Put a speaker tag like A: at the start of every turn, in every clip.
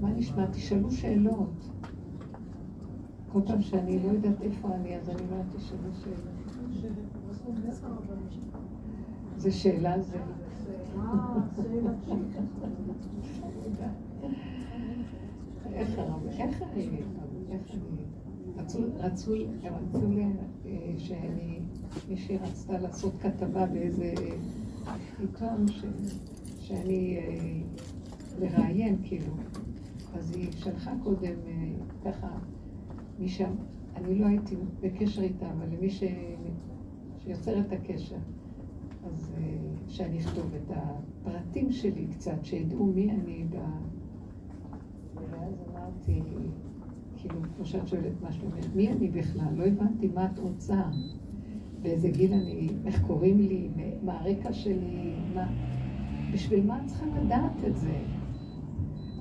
A: מה נשמע? תשאלו שאלות. כל פעם שאני לא יודעת איפה אני, אז אני אומרת, תשאלו שאלות. זה שאלה זה. איך איך אני, רצו, אה, שאני, מישהי רצתה לעשות כתבה באיזה עיתון שאני אה, לראיין, כאילו. אז היא שלחה קודם אה, ככה, משם, אני לא הייתי בקשר איתה, אבל למי ש... שיוצר את הקשר. אז שאני אכתוב את הפרטים שלי קצת, שידעו מי אני ב... ואז אמרתי, כאילו, כמו שאת שואלת משהו, מי אני בכלל? לא הבנתי מה את רוצה, באיזה גיל אני, איך קוראים לי, מה הרקע שלי, מה... בשביל מה את צריכה לדעת את זה?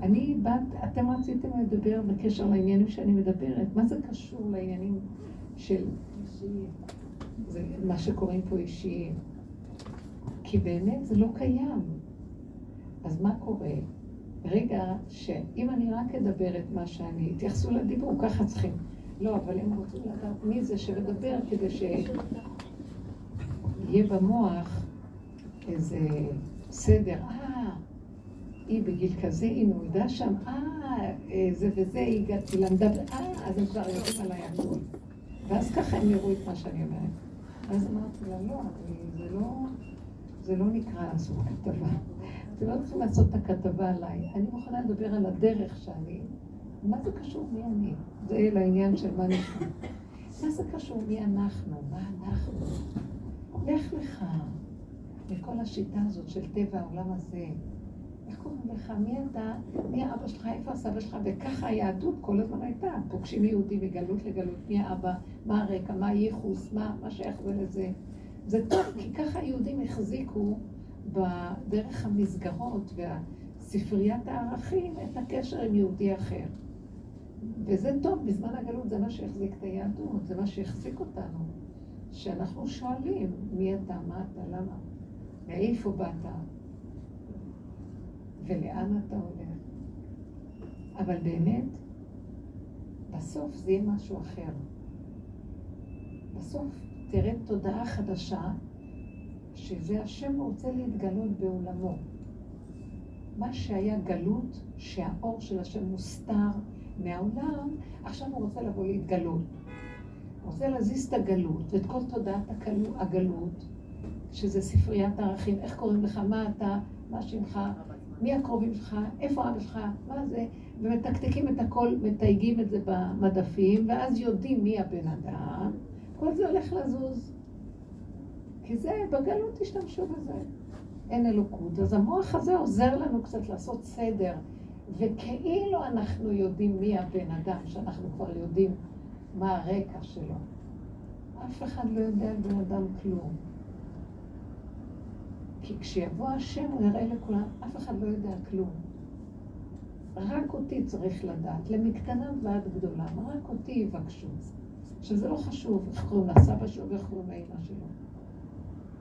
A: אני בת, אתם רציתם לדבר בקשר לעניינים שאני מדברת, מה זה קשור לעניינים של זה מה שקוראים פה אישיים? כי באמת זה לא קיים. אז מה קורה? רגע שאם אני רק אדבר את מה שאני, התייחסו לדיבור, ככה צריכים. לא, אבל הם רוצים לדעת מי זה שמדבר כדי שיהיה במוח איזה סדר. אה, היא בגיל כזה, היא נולדה שם, אה, זה וזה, היא למדה, אה, אז הם כבר יודעים עליי הכול. ואז ככה הם יראו את מה שאני אומרת. אז אמרתי לה, לא, זה לא, זה לא נקרא לעשות כתבה. אתם לא צריכים לעשות את הכתבה עליי. אני מוכנה לדבר על הדרך שאני... מה זה קשור מי אני? זה לעניין של מה נשמע. מה זה קשור מי אנחנו? מה אנחנו? לך לך לכל השיטה הזאת של טבע העולם הזה. איך קוראים לך? מי אתה? מי האבא שלך? איפה הסבא שלך? וככה היהדות כל הזמן הייתה. פוגשים יהודי מגלות לגלות. מי האבא? מה הרקע? מה הייחוס? מה, מה שייך זה לזה? זה טוב, כי ככה היהודים החזיקו בדרך המסגרות והספריית הערכים את הקשר עם יהודי אחר. וזה טוב, בזמן הגלות זה מה שהחזיק את היהדות, זה מה שהחזיק אותנו. שאנחנו שואלים, מי אתה, מה אתה, למה, מאיפה באת, ולאן אתה הולך. אבל באמת, בסוף זה יהיה משהו אחר. בסוף תראה תודעה חדשה שזה השם רוצה להתגלות בעולמו. מה שהיה גלות, שהאור של השם מוסתר מהעולם, עכשיו הוא רוצה לבוא להתגלות. הוא רוצה להזיז את הגלות ואת כל תודעת הגלות, שזה ספריית הערכים, איך קוראים לך, מה אתה, מה שמך, מי הקרובים שלך, איפה אבא שלך, מה זה, ומתקתקים את הכל, מתייגים את זה במדפים, ואז יודעים מי הבן אדם, כל זה הולך לזוז. כי זה, בגלות השתמשו בזה. אין אלוקות. אז המוח הזה עוזר לנו קצת לעשות סדר, וכאילו אנחנו יודעים מי הבן אדם, שאנחנו כבר יודעים מה הרקע שלו. אף אחד לא יודע על בן אדם כלום. כי כשיבוא השם הוא יראה לכולם, אף אחד לא יודע כלום. רק אותי צריך לדעת, למקטנה ועד גדולה, רק אותי יבקשו. שזה לא חשוב איך קוראים לסבא שלו ואיך קוראים לאמא שלו.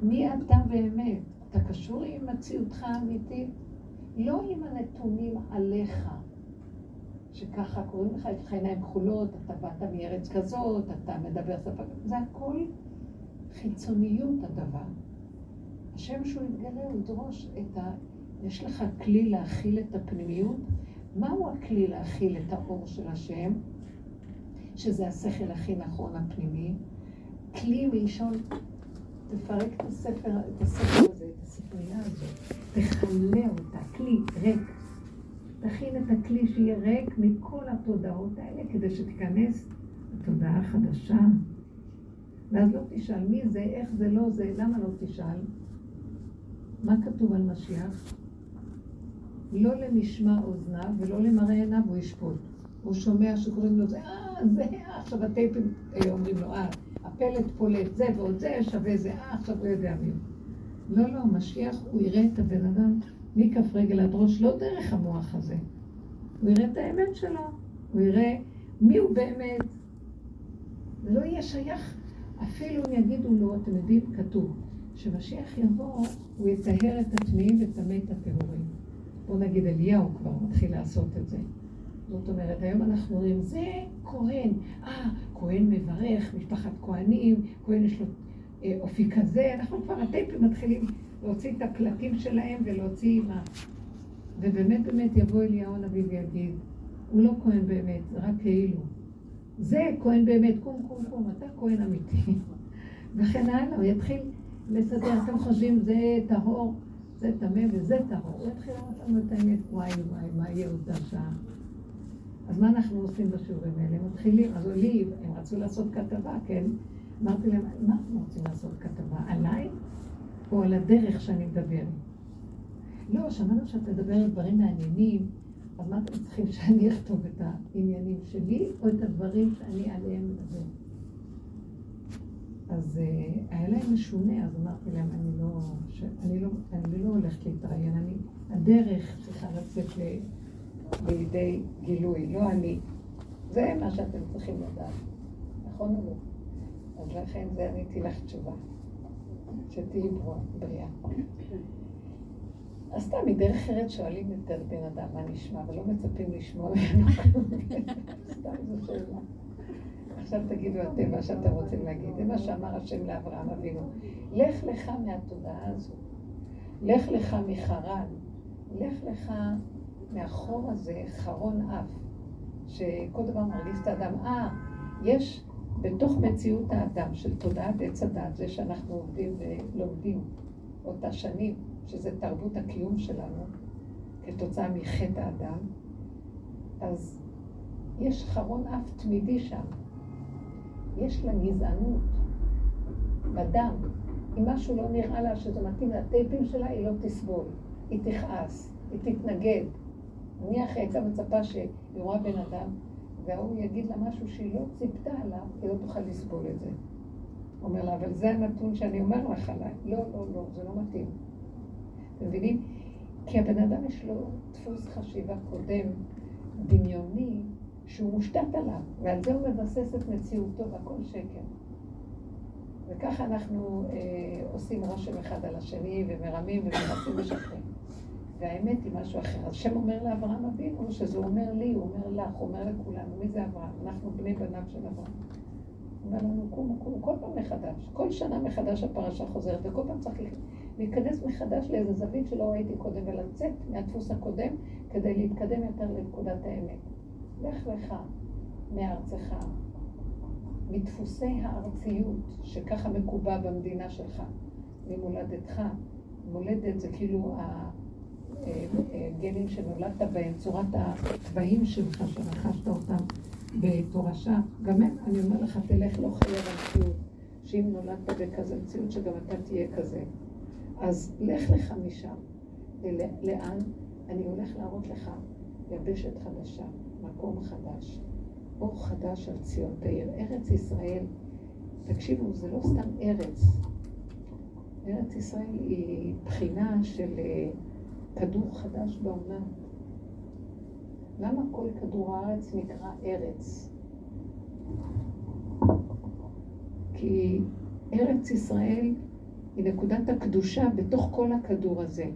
A: מי אתה באמת? אתה קשור עם מציאותך האמיתית? לא עם הנתונים עליך, שככה קוראים לך, יש לך עיניים כחולות, אתה באת מארץ כזאת, אתה מדבר שפה, זה הכל חיצוניות הדבר. השם שהוא יתגלה, הוא ידרוש את ה... יש לך כלי להכיל את הפנימיות? מהו הכלי להכיל את האור של השם? שזה השכל הכי נכון הפנימי. כלי מלשון תפרק את הספר, את הספר הזה, את הספרייה הזאת, תכלה אותה, כלי ריק. תכין את הכלי שיהיה ריק מכל התודעות האלה, כדי שתיכנס לתודעה החדשה. ואז לא תשאל מי זה, איך זה, לא זה, למה לא תשאל? מה כתוב על משיח? לא למשמע אוזניו ולא למראה עיניו הוא ישפוט. הוא שומע שקוראים לו זה, אה, זה, עכשיו הטייפים אה, אומרים לו, אה, הפלט פולט זה ועוד זה שווה זה, אה, עכשיו הוא יודע מי הוא. לא, לא, משיח, הוא יראה את הבן אדם מכף רגל עד ראש, לא דרך המוח הזה. הוא יראה את האמת שלו, הוא יראה מי הוא באמת. לא יהיה שייך, אפילו אם יגידו לו, אתם יודעים, כתוב, כשמשיח יבוא, הוא יטהר את הטמאים וטמא את הטהורים. בוא נגיד אליהו כבר מתחיל לעשות את זה. זאת אומרת, היום אנחנו אומרים, זה כהן, אה, כהן מברך, משפחת כהנים, כהן יש לו אה, אופי כזה, אנחנו כבר הטייפים מתחילים להוציא את הפלטים שלהם ולהוציא מה... ובאמת באמת יבוא אליהו הנביא ויגיד, הוא לא כהן באמת, זה רק כאילו. זה כהן באמת, קום קום קום, אתה כהן אמיתי. וכן הלאה, הוא יתחיל לסדר, אתם חושבים זה טהור, זה טמא וזה טהור. הוא יתחיל לראות לנו את האמת, וואי וואי, מה יהיה אותה שעה. אז מה אנחנו עושים בשיעורים האלה? מתחילים, אז עולים, הם רצו לעשות כתבה, כן? אמרתי להם, מה אתם רוצים לעשות כתבה? עליי או על הדרך שאני מדבר? לא, שמענו שאת מדברת דברים מעניינים, אז מה אתם צריכים שאני אכתוב את העניינים שלי או את הדברים שאני עליהם מדבר? אז uh, היה להם משונה, אז אמרתי להם, אני לא, ש... אני לא, אני לא הולכת להתראיין, אני, הדרך צריכה לצאת ל... לידי גילוי, לא אני. זה מה שאתם צריכים לדעת, נכון או לא? אז לכן זה עניתי לך תשובה, שתהיי בריאה. אז סתם, מדרך ארץ שואלים את בן אדם מה נשמע, ולא מצפים לשמוע ממנו סתם זו שאלה. עכשיו תגידו אתם מה שאתם רוצים להגיד. זה מה שאמר השם לאברהם אבינו. לך לך מהתודעה הזו. לך לך מחרן. לך לך מהחור הזה, חרון אף, שכל דבר מרגיז את האדם. אה, יש בתוך מציאות האדם של תודעת עץ הדת, זה שאנחנו עובדים ולומדים אותה שנים, שזה תרבות הקיום שלנו, כתוצאה מחטא האדם, אז יש חרון אף תמידי שם. יש לה גזענות בדם. אם משהו לא נראה לה שזה מתאים לטייפים שלה, היא לא תסבול. היא תכעס, היא תתנגד. נניח הייתה מצפה שהיא רואה בן אדם, והוא יגיד לה משהו שהיא לא ציפתה עליו, היא לא תוכל לסבול את זה. אומר לה, אבל זה הנתון שאני אומר לך עליי. לא, לא, לא, זה לא מתאים. אתם מבינים? כי הבן אדם יש לו דפוס חשיבה קודם, דמיוני, שהוא מושתת עליו, ועל זה הוא מבסס את מציאותו, והכל שקר. וככה אנחנו אה, עושים רושם אחד על השני, ומרמים ומרצים ושקרים. והאמת היא משהו אחר. השם אומר לאברהם אבינו, שזה אומר לי, הוא אומר לך, הוא אומר לכולנו, מי זה אברהם? אנחנו בני בניו של אברהם. הוא אומר לנו, קומו, קומו, כל פעם מחדש. כל שנה מחדש הפרשה חוזרת, וכל פעם צריך להיכנס מחדש לאיזה זווית שלא ראיתי קודם, ולצאת מהדפוס הקודם, כדי להתקדם יותר לנקודת האמת. לך לך מארצך, מדפוסי הארציות, שככה מקובע במדינה שלך, ממולדתך. מולדת זה כאילו הגנים שנולדת בהם, צורת התוואים שלך, שרכשת אותם בתורשה. גם הם, אני אומר לך, תלך לא חייב המציאות, שאם נולדת בכזה מציאות, שגם אתה תהיה כזה. אז לך לך משם. לאן? אני הולך להראות לך יבשת חדשה, מקום חדש, אור חדש על ציון תאיר. ארץ ישראל, תקשיבו, זה לא סתם ארץ. ארץ ישראל היא בחינה של אה, כדור חדש בעולם. למה כל כדור הארץ נקרא ארץ? כי ארץ ישראל היא נקודת הקדושה בתוך כל הכדור הזה.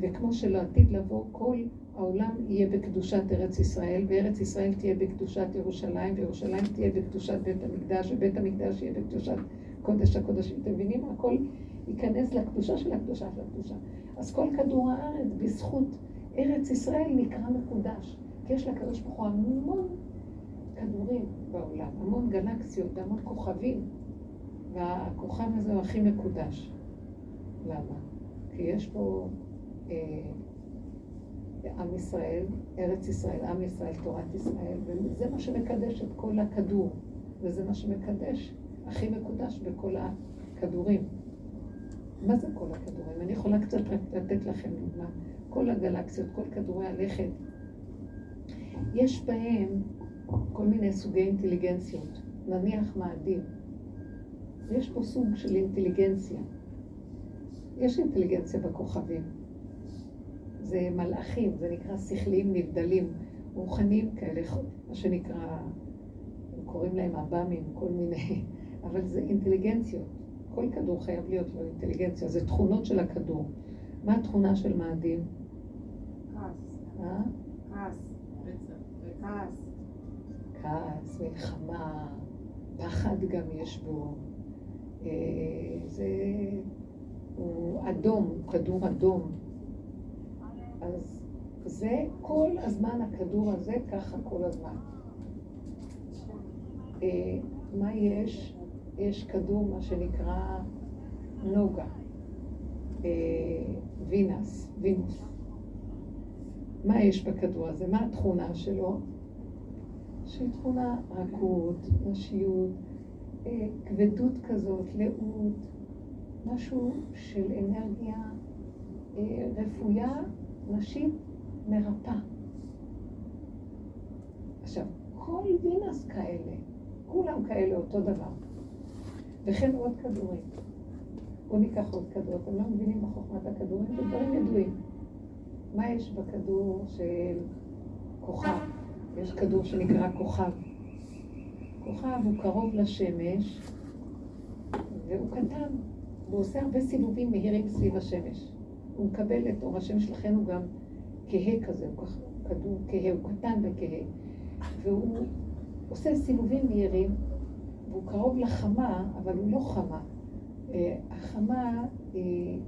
A: וכמו שלא עתיד לבוא, כל העולם יהיה בקדושת ארץ ישראל, וארץ ישראל תהיה בקדושת ירושלים, וירושלים תהיה בקדושת בית המקדש, ובית המקדש יהיה בקדושת קודש הקודשים. אתם מבינים? הכל ייכנס לקדושה של הקדושה של הקדושה. אז כל כדור הארץ, בזכות ארץ ישראל, נקרא מקודש. כי יש לקדוש ברוך הוא המון כדורים בעולם, המון גלקסיות והמון כוכבים, והכוכב הזה הוא הכי מקודש. למה? כי יש פה אה, עם ישראל, ארץ ישראל, עם ישראל, תורת ישראל, וזה מה שמקדש את כל הכדור, וזה מה שמקדש, הכי מקודש בכל הכדורים. מה זה כל הכדורים? אני יכולה קצת לתת לכם דוגמה. כל הגלקסיות, כל כדורי הלכת, יש בהם כל מיני סוגי אינטליגנציות. נניח מאדים. יש פה סוג של אינטליגנציה. יש אינטליגנציה בכוכבים. זה מלאכים, זה נקרא שכליים נבדלים, רוחניים כאלה, מה שנקרא, קוראים להם עב"מים, כל מיני, אבל זה אינטליגנציות. כל כדור חייב להיות לו אינטליגנציה, זה תכונות של הכדור. מה התכונה של מאדים?
B: כעס.
A: אה?
B: כעס. כעס.
A: כעס, מלחמה, פחד גם יש בו. אה, זה... הוא אדום, הוא כדור אדום. אז זה כל הזמן הכדור הזה, ככה כל הזמן. אה, מה יש? יש כדור, מה שנקרא נוגה, אה, וינס, וינוס. מה יש בכדור הזה? מה התכונה שלו? שהיא תכונה רכות, נשיות, אה, כבדות כזאת, לאות, משהו של אנרגיה רפויה, נשית, מרפא. עכשיו, כל וינס כאלה, כולם כאלה אותו דבר. וכן עוד כדורים. בואו ניקח עוד כדור. אתם לא מבינים בחוכמת הכדורים, זה דברים ידועים. מה יש בכדור של כוכב? יש כדור שנקרא כוכב. כוכב הוא קרוב לשמש, והוא קטן, והוא עושה הרבה סיבובים מהירים סביב השמש. הוא מקבל את אור השמש, לכן הוא גם כהה כזה, הוא כדור כהה, הוא קטן וכהה. והוא עושה סיבובים מהירים, והוא קרוב לחמה, אבל הוא לא חמה. אה, החמה היא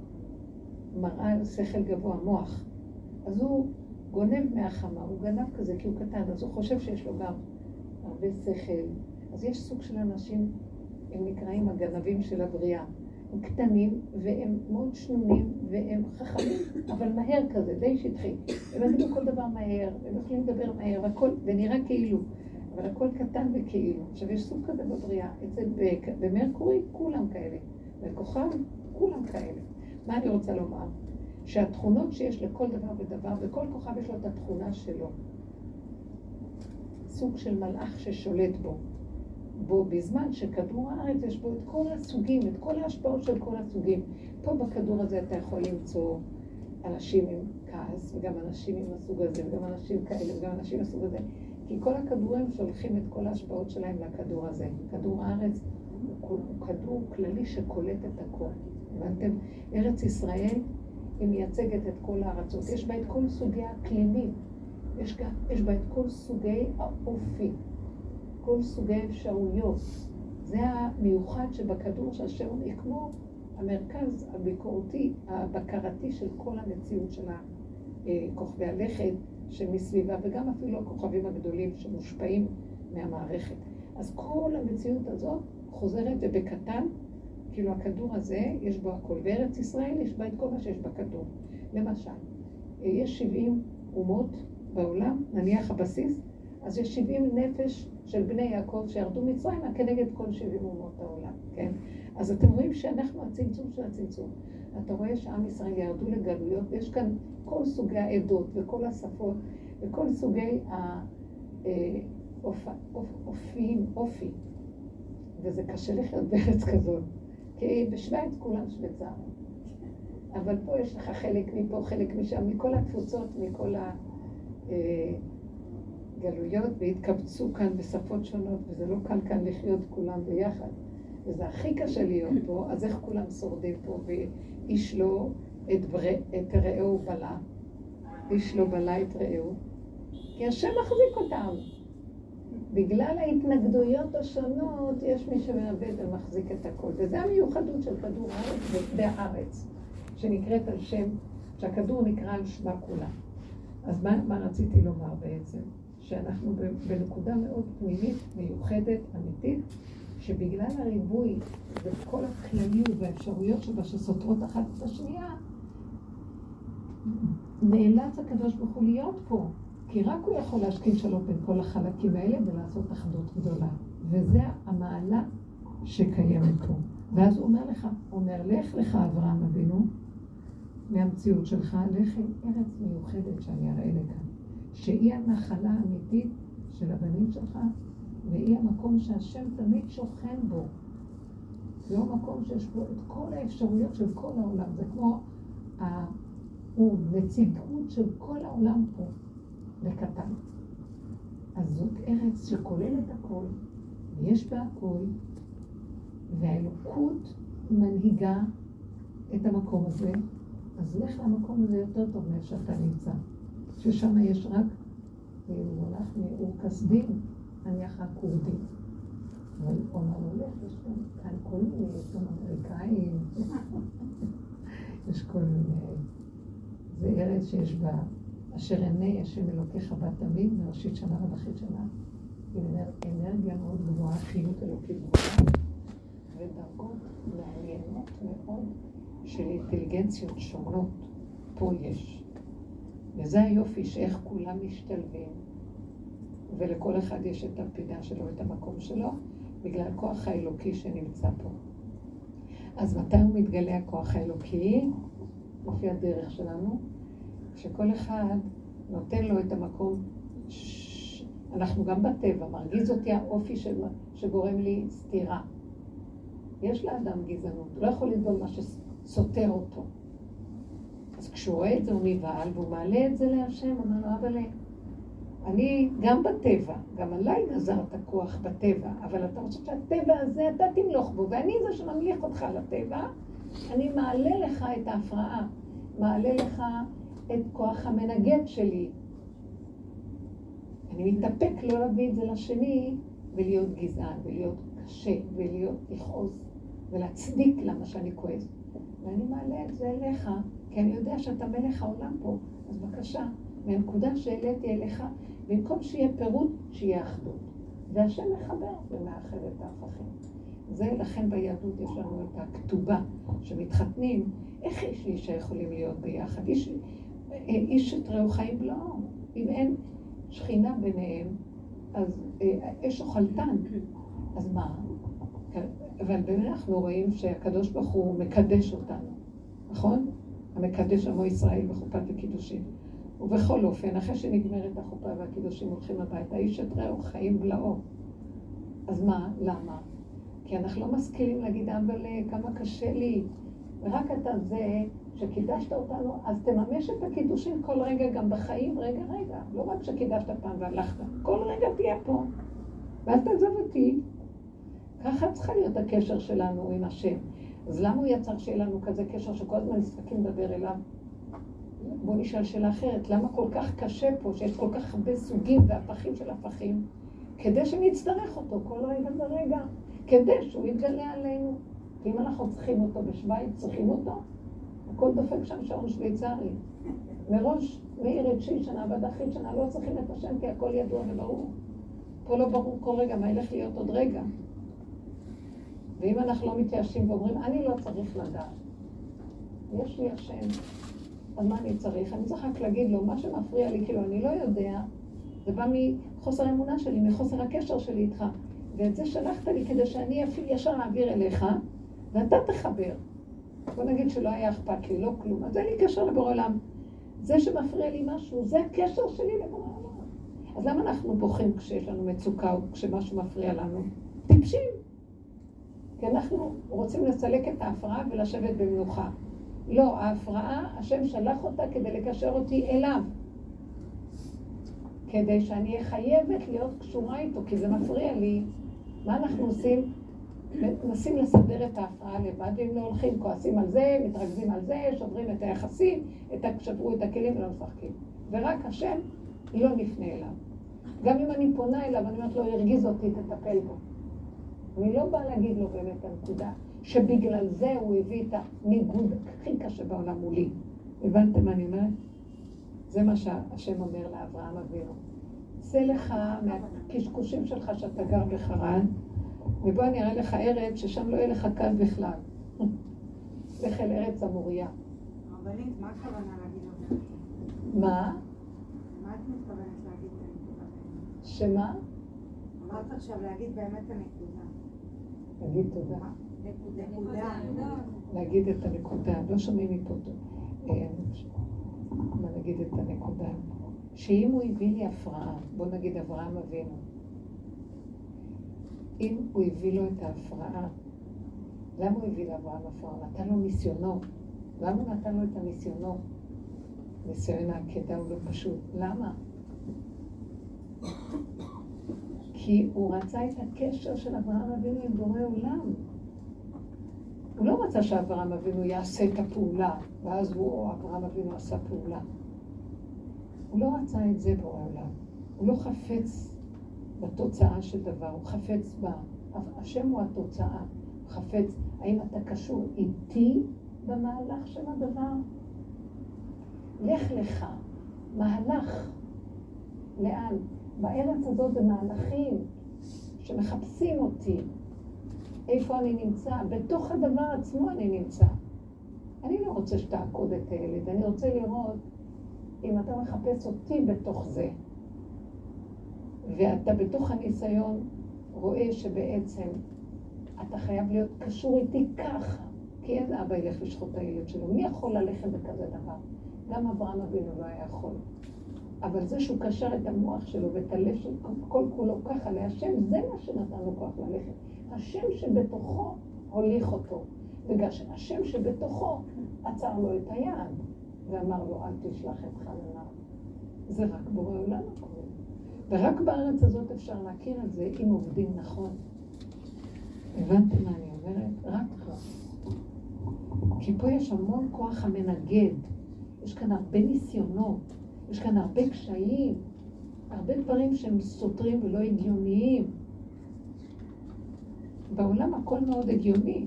A: מראה על שכל גבוה, מוח. אז הוא גונב מהחמה, הוא גנב כזה כי הוא קטן, אז הוא חושב שיש לו גם הרבה שכל. אז יש סוג של אנשים, הם נקראים הגנבים של הבריאה. הם קטנים והם מאוד שנונים והם חכמים, אבל מהר כזה, די שטחי. הם יגידו כל דבר מהר, הם יכולים לדבר מהר, והכל, ונראה כאילו. אבל הכל קטן וכאילו. עכשיו, יש סוג כזה בבריאה. אצל במרקורי, כולם כאלה. בכוכב, כולם כאלה. מה אני רוצה לומר? שהתכונות שיש לכל דבר ודבר, וכל כוכב יש לו את התכונה שלו. סוג של מלאך ששולט בו. בו בזמן שכדור הארץ יש בו את כל הסוגים, את כל ההשפעות של כל הסוגים. פה בכדור הזה אתה יכול למצוא אנשים עם כעס, וגם אנשים עם הסוג הזה, וגם אנשים כאלה, וגם אנשים מהסוג הזה. כי כל הכדורים שולחים את כל ההשפעות שלהם לכדור הזה. כדור הארץ הוא כדור כללי שקולט את הכל. הבנתם? ארץ ישראל היא מייצגת את כל הארצות. יש בה את כל סוגי הקלינים. יש, יש בה את כל סוגי האופי. כל סוגי האפשרויות. זה המיוחד שבכדור שהשם הוא כמו המרכז הביקורתי, הבקרתי של כל המציאות של כוכבי הלכת שמסביבה, וגם אפילו הכוכבים הגדולים שמושפעים מהמערכת. אז כל המציאות הזאת חוזרת ובקטן, כאילו הכדור הזה, יש בו הכל. וארץ ישראל, יש בה את כל מה שיש בכדור. למשל, יש 70 אומות בעולם, נניח הבסיס, אז יש 70 נפש של בני יעקב שירדו מצרימה כנגד כל 70 אומות העולם, כן? אז אתם רואים שאנחנו הצמצום של הצמצום. אתה רואה שעם ישראל ירדו לגלויות, ויש כאן כל סוגי העדות וכל השפות וכל סוגי האופיים, אה, אופי. וזה קשה לחיות בארץ כזאת, כי בשוויץ כולם שוויצרים. אבל פה יש לך חלק מפה, חלק משם, מכל התפוצות, מכל הגלויות, אה, והתקבצו כאן בשפות שונות, וזה לא קל כאן לחיות כולם ביחד. וזה הכי קשה להיות פה, אז איך כולם שורדים פה, ואיש לא את, בר... את רעהו בלע, איש לא בלע את רעהו, כי השם מחזיק אותם. בגלל ההתנגדויות השונות, יש מי שמאבד ומחזיק את הכל. וזה המיוחדות של כדור הארץ ושדה הארץ, שנקראת על שם, שהכדור נקרא על שמה כולה. אז מה, מה רציתי לומר בעצם? שאנחנו בנקודה מאוד פנימית, מיוחדת, אמיתית, שבגלל הריבוי וכל הכלליות והאפשרויות שבה שסותרות אחת את השנייה, נאלץ הקדוש ברוך הוא להיות פה, כי רק הוא יכול להשכין שלום בין כל החלקים האלה ולעשות אחדות גדולה. וזה המעלה שקיימת פה. ואז הוא אומר לך, הוא אומר, לך לך אברהם אבינו, מהמציאות שלך, לך אל ארץ מיוחדת שאני אראה לכאן, שהיא הנחלה האמיתית של הבנים שלך, והיא המקום שהשם תמיד שוכן בו. לא מקום שיש בו את כל האפשרויות של כל העולם, זה כמו הוא נציגות של כל העולם פה, בקטן. אז זאת ארץ שכוללת הכל, ויש בה הכל, והאלוקות מנהיגה את המקום הזה, אז לך למקום הזה יותר טוב מאיפה שאתה נמצא. ששם יש רק, הוא הלך, הוא כסדים, נניח הכורדים. אבל הוא אמר לו, לך, יש כאן כל מיני, יש גם אמריקאים, יש כל מיני, זה ארץ שיש בה, אשר עיני השם אלוקיך בה תמיד, מראשית שנה וחצי שנה, עם אנרגיה מאוד גבוהה, חיות אלוקית גבוהה, ודרגות מעניינות מאוד של אינטליגנציות שונות, פה יש. וזה היופי שאיך כולם משתלבים, ולכל אחד יש את הפינה שלו, את המקום שלו, בגלל הכוח האלוקי שנמצא פה. אז מתי הוא מתגלה הכוח האלוקי? לפי הדרך שלנו, כשכל אחד נותן לו את המקום, ש... אנחנו גם בטבע, מרגיז אותי האופי של... שגורם לי סתירה. יש לאדם גזענות, הוא לא יכול לסבול מה שסותר אותו. כשהוא רואה את זה הוא נבהל, והוא מעלה את זה להשם, הוא אומר לו, אבל אני גם בטבע, גם עליי גזרת כוח בטבע, אבל אתה רוצה שהטבע הזה, אתה תמלוך בו, ואני זה שממליך אותך על הטבע, אני מעלה לך את ההפרעה, מעלה לך את כוח המנגד שלי. אני מתאפק לא להביא את זה לשני ולהיות גזען, ולהיות קשה, ולהיות לכעוס, ולהצדיק למה שאני כועס. ואני מעלה את זה אליך, כי אני יודע שאתה מלך העולם פה, אז בבקשה, מהנקודה שהעליתי אליך, במקום שיהיה פירוט, שיהיה אחדות. והשם מחבר ומאחד את ההפכים. זה לכן ביהדות יש לנו את הכתובה שמתחתנים. איך איש ואישה יכולים להיות ביחד? איש, איש את רעהו חיים לא. אם אין שכינה ביניהם, אז אה, אש אוכלתן. אז מה? אבל באמת אנחנו רואים שהקדוש ברוך הוא מקדש אותנו, נכון? המקדש עמו ישראל בחופת הקידושין. ובכל אופן, אחרי שנגמרת החופה והקידושים הולכים הביתה, איש את רעהו חיים בלעו. אז מה? למה? כי אנחנו לא משכילים להגיד, אבל כמה קשה לי. ורק אתה זה שקידשת אותנו, אז תממש את הקידושים כל רגע, גם בחיים, רגע, רגע. לא רק שקידשת פעם והלכת, כל רגע תהיה פה. ואז תעזוב אותי. ככה צריכה להיות הקשר שלנו עם השם. אז למה הוא יצר שיהיה לנו כזה קשר שכל הזמן נזקקים לדבר אליו? בואו נשאל שאלה אחרת, למה כל כך קשה פה, שיש כל כך הרבה סוגים והפכים של הפכים, כדי שנצטרך אותו כל רגע ורגע, כדי שהוא יתגלה עלינו. ואם אנחנו צריכים אותו בשוויץ, צריכים אותו, הכל דופק שם שעון שוויצרי. מראש, מאיר את שנה ועד אחרית שנה לא צריכים את השם, כי הכל ידוע וברור. פה לא ברור כל רגע מה ילך להיות עוד רגע. ואם אנחנו לא מתייאשים ואומרים, אני לא צריך לדעת, יש לי השם, אז מה אני צריך? אני צריך רק להגיד לו, מה שמפריע לי, כאילו, אני לא יודע, זה בא מחוסר אמונה שלי, מחוסר הקשר שלי איתך. ואת זה שלחת לי כדי שאני אפילו ישר אעביר אליך, ואתה תחבר. בוא נגיד שלא היה אכפת לי, לא כלום. אז אין לי קשר לבורא עולם. זה שמפריע לי משהו, זה הקשר שלי לבורא עולם. אז למה אנחנו בוכים כשיש לנו מצוקה או כשמשהו מפריע לנו? טיפשים. כי אנחנו רוצים לסלק את ההפרעה ולשבת במנוחה. לא, ההפרעה, השם שלח אותה כדי לקשר אותי אליו. כדי שאני אהיה חייבת להיות קשורה איתו, כי זה מפריע לי. מה אנחנו עושים? מנסים לסדר את ההפרעה לבד, ואם לא הולכים, כועסים על זה, מתרכזים על זה, שוברים את היחסים, את, שברו את הכלים ולא משחקים. ורק השם לא נפנה אליו. גם אם אני פונה אליו, אני אומרת לו, הרגיז אותי, תטפל בו. אני לא באה להגיד לו באמת הנקודה, שבגלל זה הוא הביא את הניגוד הכי קשה בעולם מולי. הבנתם מה אני אומרת? זה מה שהשם אומר לאברהם אבינו. צא לך מהקשקושים שלך שאתה גר בחרן, ובוא אני אראה לך ארץ ששם לא יהיה לך קל בכלל. לך אל ארץ המוריה.
B: רבנית, מה הכוונה להגיד את זה?
A: מה?
B: מה את מתכוונת להגיד?
A: שמה?
B: אמרת עכשיו להגיד באמת הנקודה.
A: להגיד תודה.
B: נקודה.
A: להגיד את הנקודה. לא שומעים מפה טוב. אה, מה נגיד את הנקודה? שאם הוא הביא לי הפרעה, בוא נגיד אברהם אבינו, אם הוא הביא לו את ההפרעה, למה הוא הביא לאברהם הפרעה? נתן לו ניסיונות. למה הוא נתן לו את הניסיונות? ניסיון העקדה הוא לא פשוט. למה? כי הוא רצה את הקשר של אברהם אבינו עם בורא עולם. הוא לא רצה שאברהם אבינו יעשה את הפעולה, ואז הוא, אברהם אבינו עשה פעולה. הוא לא רצה את זה בעולם. הוא לא חפץ בתוצאה של דבר, הוא חפץ בה. השם הוא התוצאה. הוא חפץ, האם אתה קשור איתי במהלך של הדבר? לך לך, מהלך. לאן? בארץ הזאת זה מהלכים שמחפשים אותי. איפה אני נמצא? בתוך הדבר עצמו אני נמצא. אני לא רוצה שתעקוד את הילד, אני רוצה לראות אם אתה מחפש אותי בתוך זה. ואתה בתוך הניסיון רואה שבעצם אתה חייב להיות קשור איתי ככה, כי אין אבא ילך לשחוט את הילד שלו. מי יכול ללכת בכזה דבר? גם אברהם אבינו לא היה יכול. אבל זה שהוא קשר את המוח שלו ואת הלב של כל כולו ככה להשם, זה מה שנתן לו כוח ללכת. השם שבתוכו הוליך אותו. בגלל שהשם שבתוכו עצר לו את היד ואמר לו, אל תשלח את חננה. זה רק בורא עולם הקורא. ורק בארץ הזאת אפשר להכיר את זה אם עובדים נכון. הבנתם מה אני אומרת? רק ככה. כי פה יש המון כוח המנגד. יש כאן הרבה ניסיונות, יש כאן הרבה קשיים, הרבה דברים שהם סותרים ולא הגיוניים. בעולם הכל מאוד הגיוני.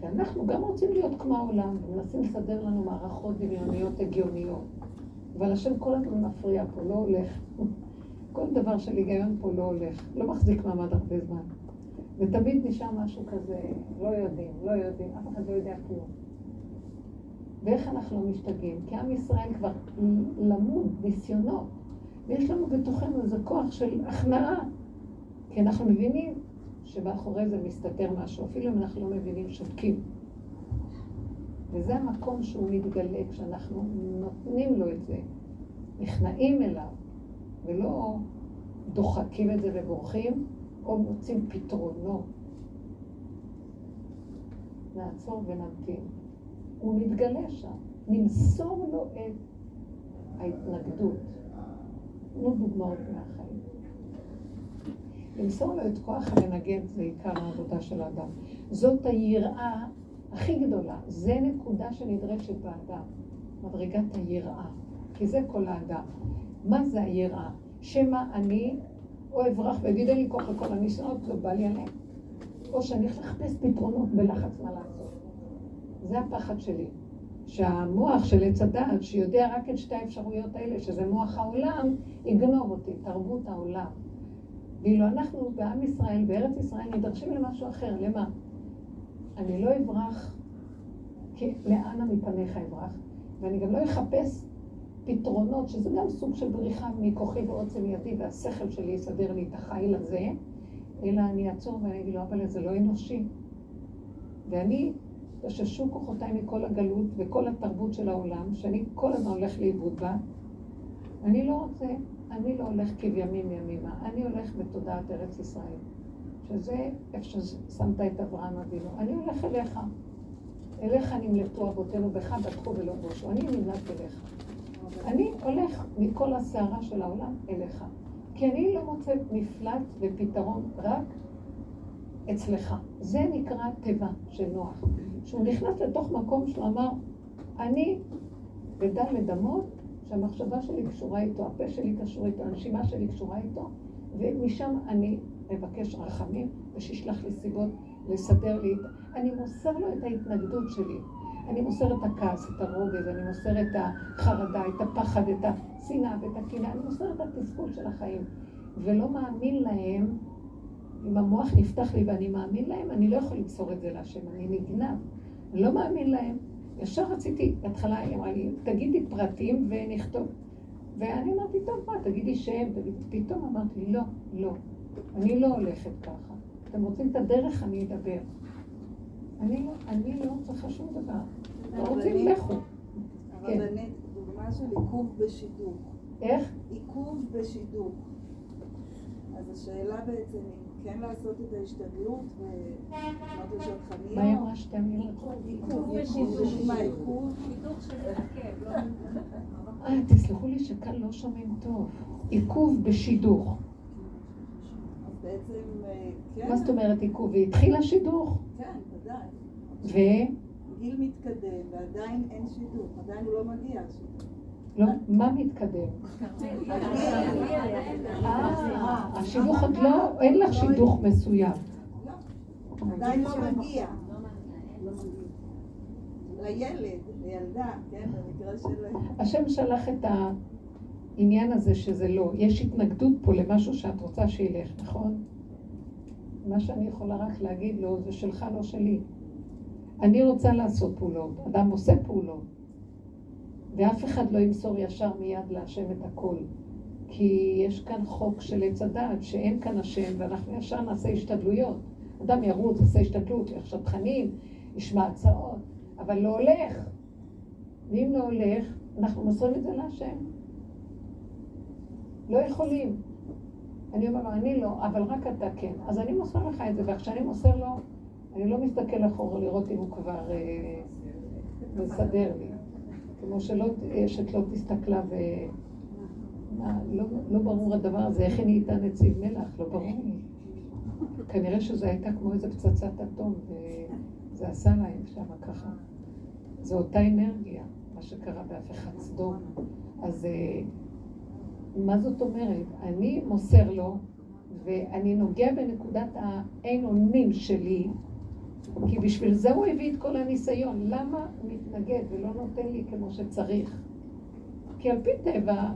A: ואנחנו גם רוצים להיות כמו העולם, ומנסים לסדר לנו מערכות דמיוניות הגיוניות. אבל השם כל הזמן מפריע פה, לא הולך. כל דבר של היגיון פה לא הולך, לא מחזיק מעמד הרבה זמן. ותמיד נשאר משהו כזה, לא יודעים, לא יודעים, אף אחד לא יודע כלום. ואיך אנחנו משתגעים? כי עם ישראל כבר למוד, ניסיונות, ויש לנו בתוכנו איזה כוח של הכנעה, כי אנחנו מבינים שמאחורי זה מסתתר משהו, אפילו אם אנחנו לא מבינים, שותקים. וזה המקום שהוא מתגלה כשאנחנו נותנים לו את זה, נכנעים אליו, ולא דוחקים את זה ובורחים, או מוצאים פתרונות. נעצור ונמתין. הוא מתגלה שם. נמסור לו את ההתנגדות. תנו דוגמאות מהחיים. למסור לו את כוח המנגד זה עיקר העבודה של האדם. זאת היראה הכי גדולה. זה נקודה שנדרשת באדם, מדרגת היראה. כי זה כל האדם. מה זה היראה? שמא אני או אברח ואגיד אין לי כוח לכל הניסיונות, לא בא לי עליהם. או שאני לחפש פתרונות בלחץ מה לעשות. זה הפחד שלי. שהמוח של עץ הדעת, שיודע רק את שתי האפשרויות האלה, שזה מוח העולם, יגנוב אותי, תרבות העולם. ואילו אנחנו בעם ישראל, בארץ ישראל, נדרשים למשהו אחר. למה? אני לא אברח, כי לאנה מפניך אברח, ואני גם לא אחפש פתרונות, שזה גם סוג של בריחה מכוחי ועוצם ידי, והשכל שלי יסדר לי את החיל הזה, אלא אני אעצור ואני אגיד לו, אבל זה לא אנושי. ואני, תששו כוחותיי מכל הגלות וכל התרבות של העולם, שאני כל הזמן הולך לאיבוד בה, אני לא רוצה, אני לא הולך כבימים ימימה, אני הולך בתודעת ארץ ישראל. שזה איפה ששמת את אברהם אבינו. אני הולך אליך. אליך נמלטו אבותינו, בך בטחו ולא בושו. אני נמלט אליך. אני הולך מכל הסערה של העולם אליך. כי אני לא מוצאת מפלט ופתרון רק אצלך. זה נקרא טבע של נוח. שהוא נכנס לתוך מקום שהוא אמר, אני בדלת אמות, שהמחשבה שלי קשורה איתו, הפה שלי קשור איתו, הנשימה שלי קשורה איתו, ומשם אני מבקש רחמים, ושישלח לי סיבות לסדר לי, אני מוסר לו את ההתנגדות שלי. אני מוסר את הכעס, את הרוגז, אני מוסר את החרדה, את הפחד, את השנאה ואת הקנאה, אני מוסר את התסכול של החיים. ולא מאמין להם, אם המוח נפתח לי ואני מאמין להם, אני לא יכול למסור את זה להשם, אני נגנב. אני לא מאמין להם. ישר רציתי, בהתחלה היא אמרה לי, תגידי פרטים ונכתוב. ואני אמרתי, טוב, מה, תגידי שם, תגידי, פתאום אמרתי, לא, לא, אני לא הולכת ככה. אתם רוצים את הדרך, אני אדבר. אני לא, אני לא צריכה שום דבר. לא רוצים, לכו.
C: הרבנית, דוגמה של עיכוב בשידוך.
A: איך?
C: עיכוב בשידוך. אז השאלה בעצם אם כן לעשות את ההשתדלות ואמרת לשטחניות.
A: מה היא אמרה שתי מילים?
C: עיכוב בשידוך. מה עיכוב?
D: שידוך שזה עקב, לא...
A: אה, תסלחו לי שכאן לא שומעים טוב. עיכוב בשידוך.
C: בעצם, אה, כן.
A: מה זאת אומרת עיכוב? והתחיל השידוך.
C: כן, ודאי.
A: ו...
C: גיל מתקדם, ועדיין אין שידוך, עדיין הוא לא מגיע
A: מה מתקדם? אה, השידוך עוד לא, אין לך שידוך מסוים.
C: עדיין לא מגיע. לילד, לילדה, כן, במקרה של...
A: השם שלח את העניין הזה שזה לא. יש התנגדות פה למשהו שאת רוצה שילך, נכון? מה שאני יכולה רק להגיד לו זה שלך, לא שלי. אני רוצה לעשות פעולות, אדם עושה פעולות, ואף אחד לא ימסור ישר מיד להשם את הכל. כי יש כאן חוק של עץ הדעת, שאין כאן השם, ואנחנו ישר נעשה השתדלויות. אדם ירוץ, יעשה השתדלות, יחשב תכנים, ישמע הצעות, אבל לא הולך. ואם לא הולך, אנחנו מוסרים את זה להשם. לא יכולים. אני אומר לו, אני לא, אבל רק אתה כן. אז אני מוסר לך את זה, וכשאני מוסר לו, אני לא מסתכל אחורה לראות אם הוא כבר אה, מסדר לי. כמו שלא, אשת לא תסתכלה ו... מה, לא, לא ברור הדבר הזה, איך היא נהייתה נציב מלח, לא ברור. כנראה שזו הייתה כמו איזה פצצת אטום, וזה עשה להם שם ככה. זו אותה אנרגיה, מה שקרה בהפיכת סדום. אז אה, מה זאת אומרת? אני מוסר לו, ואני נוגע בנקודת האין אונים שלי, כי בשביל זה הוא הביא את כל הניסיון. למה הוא מתנגד ולא נותן לי כמו שצריך? כי על פי טבע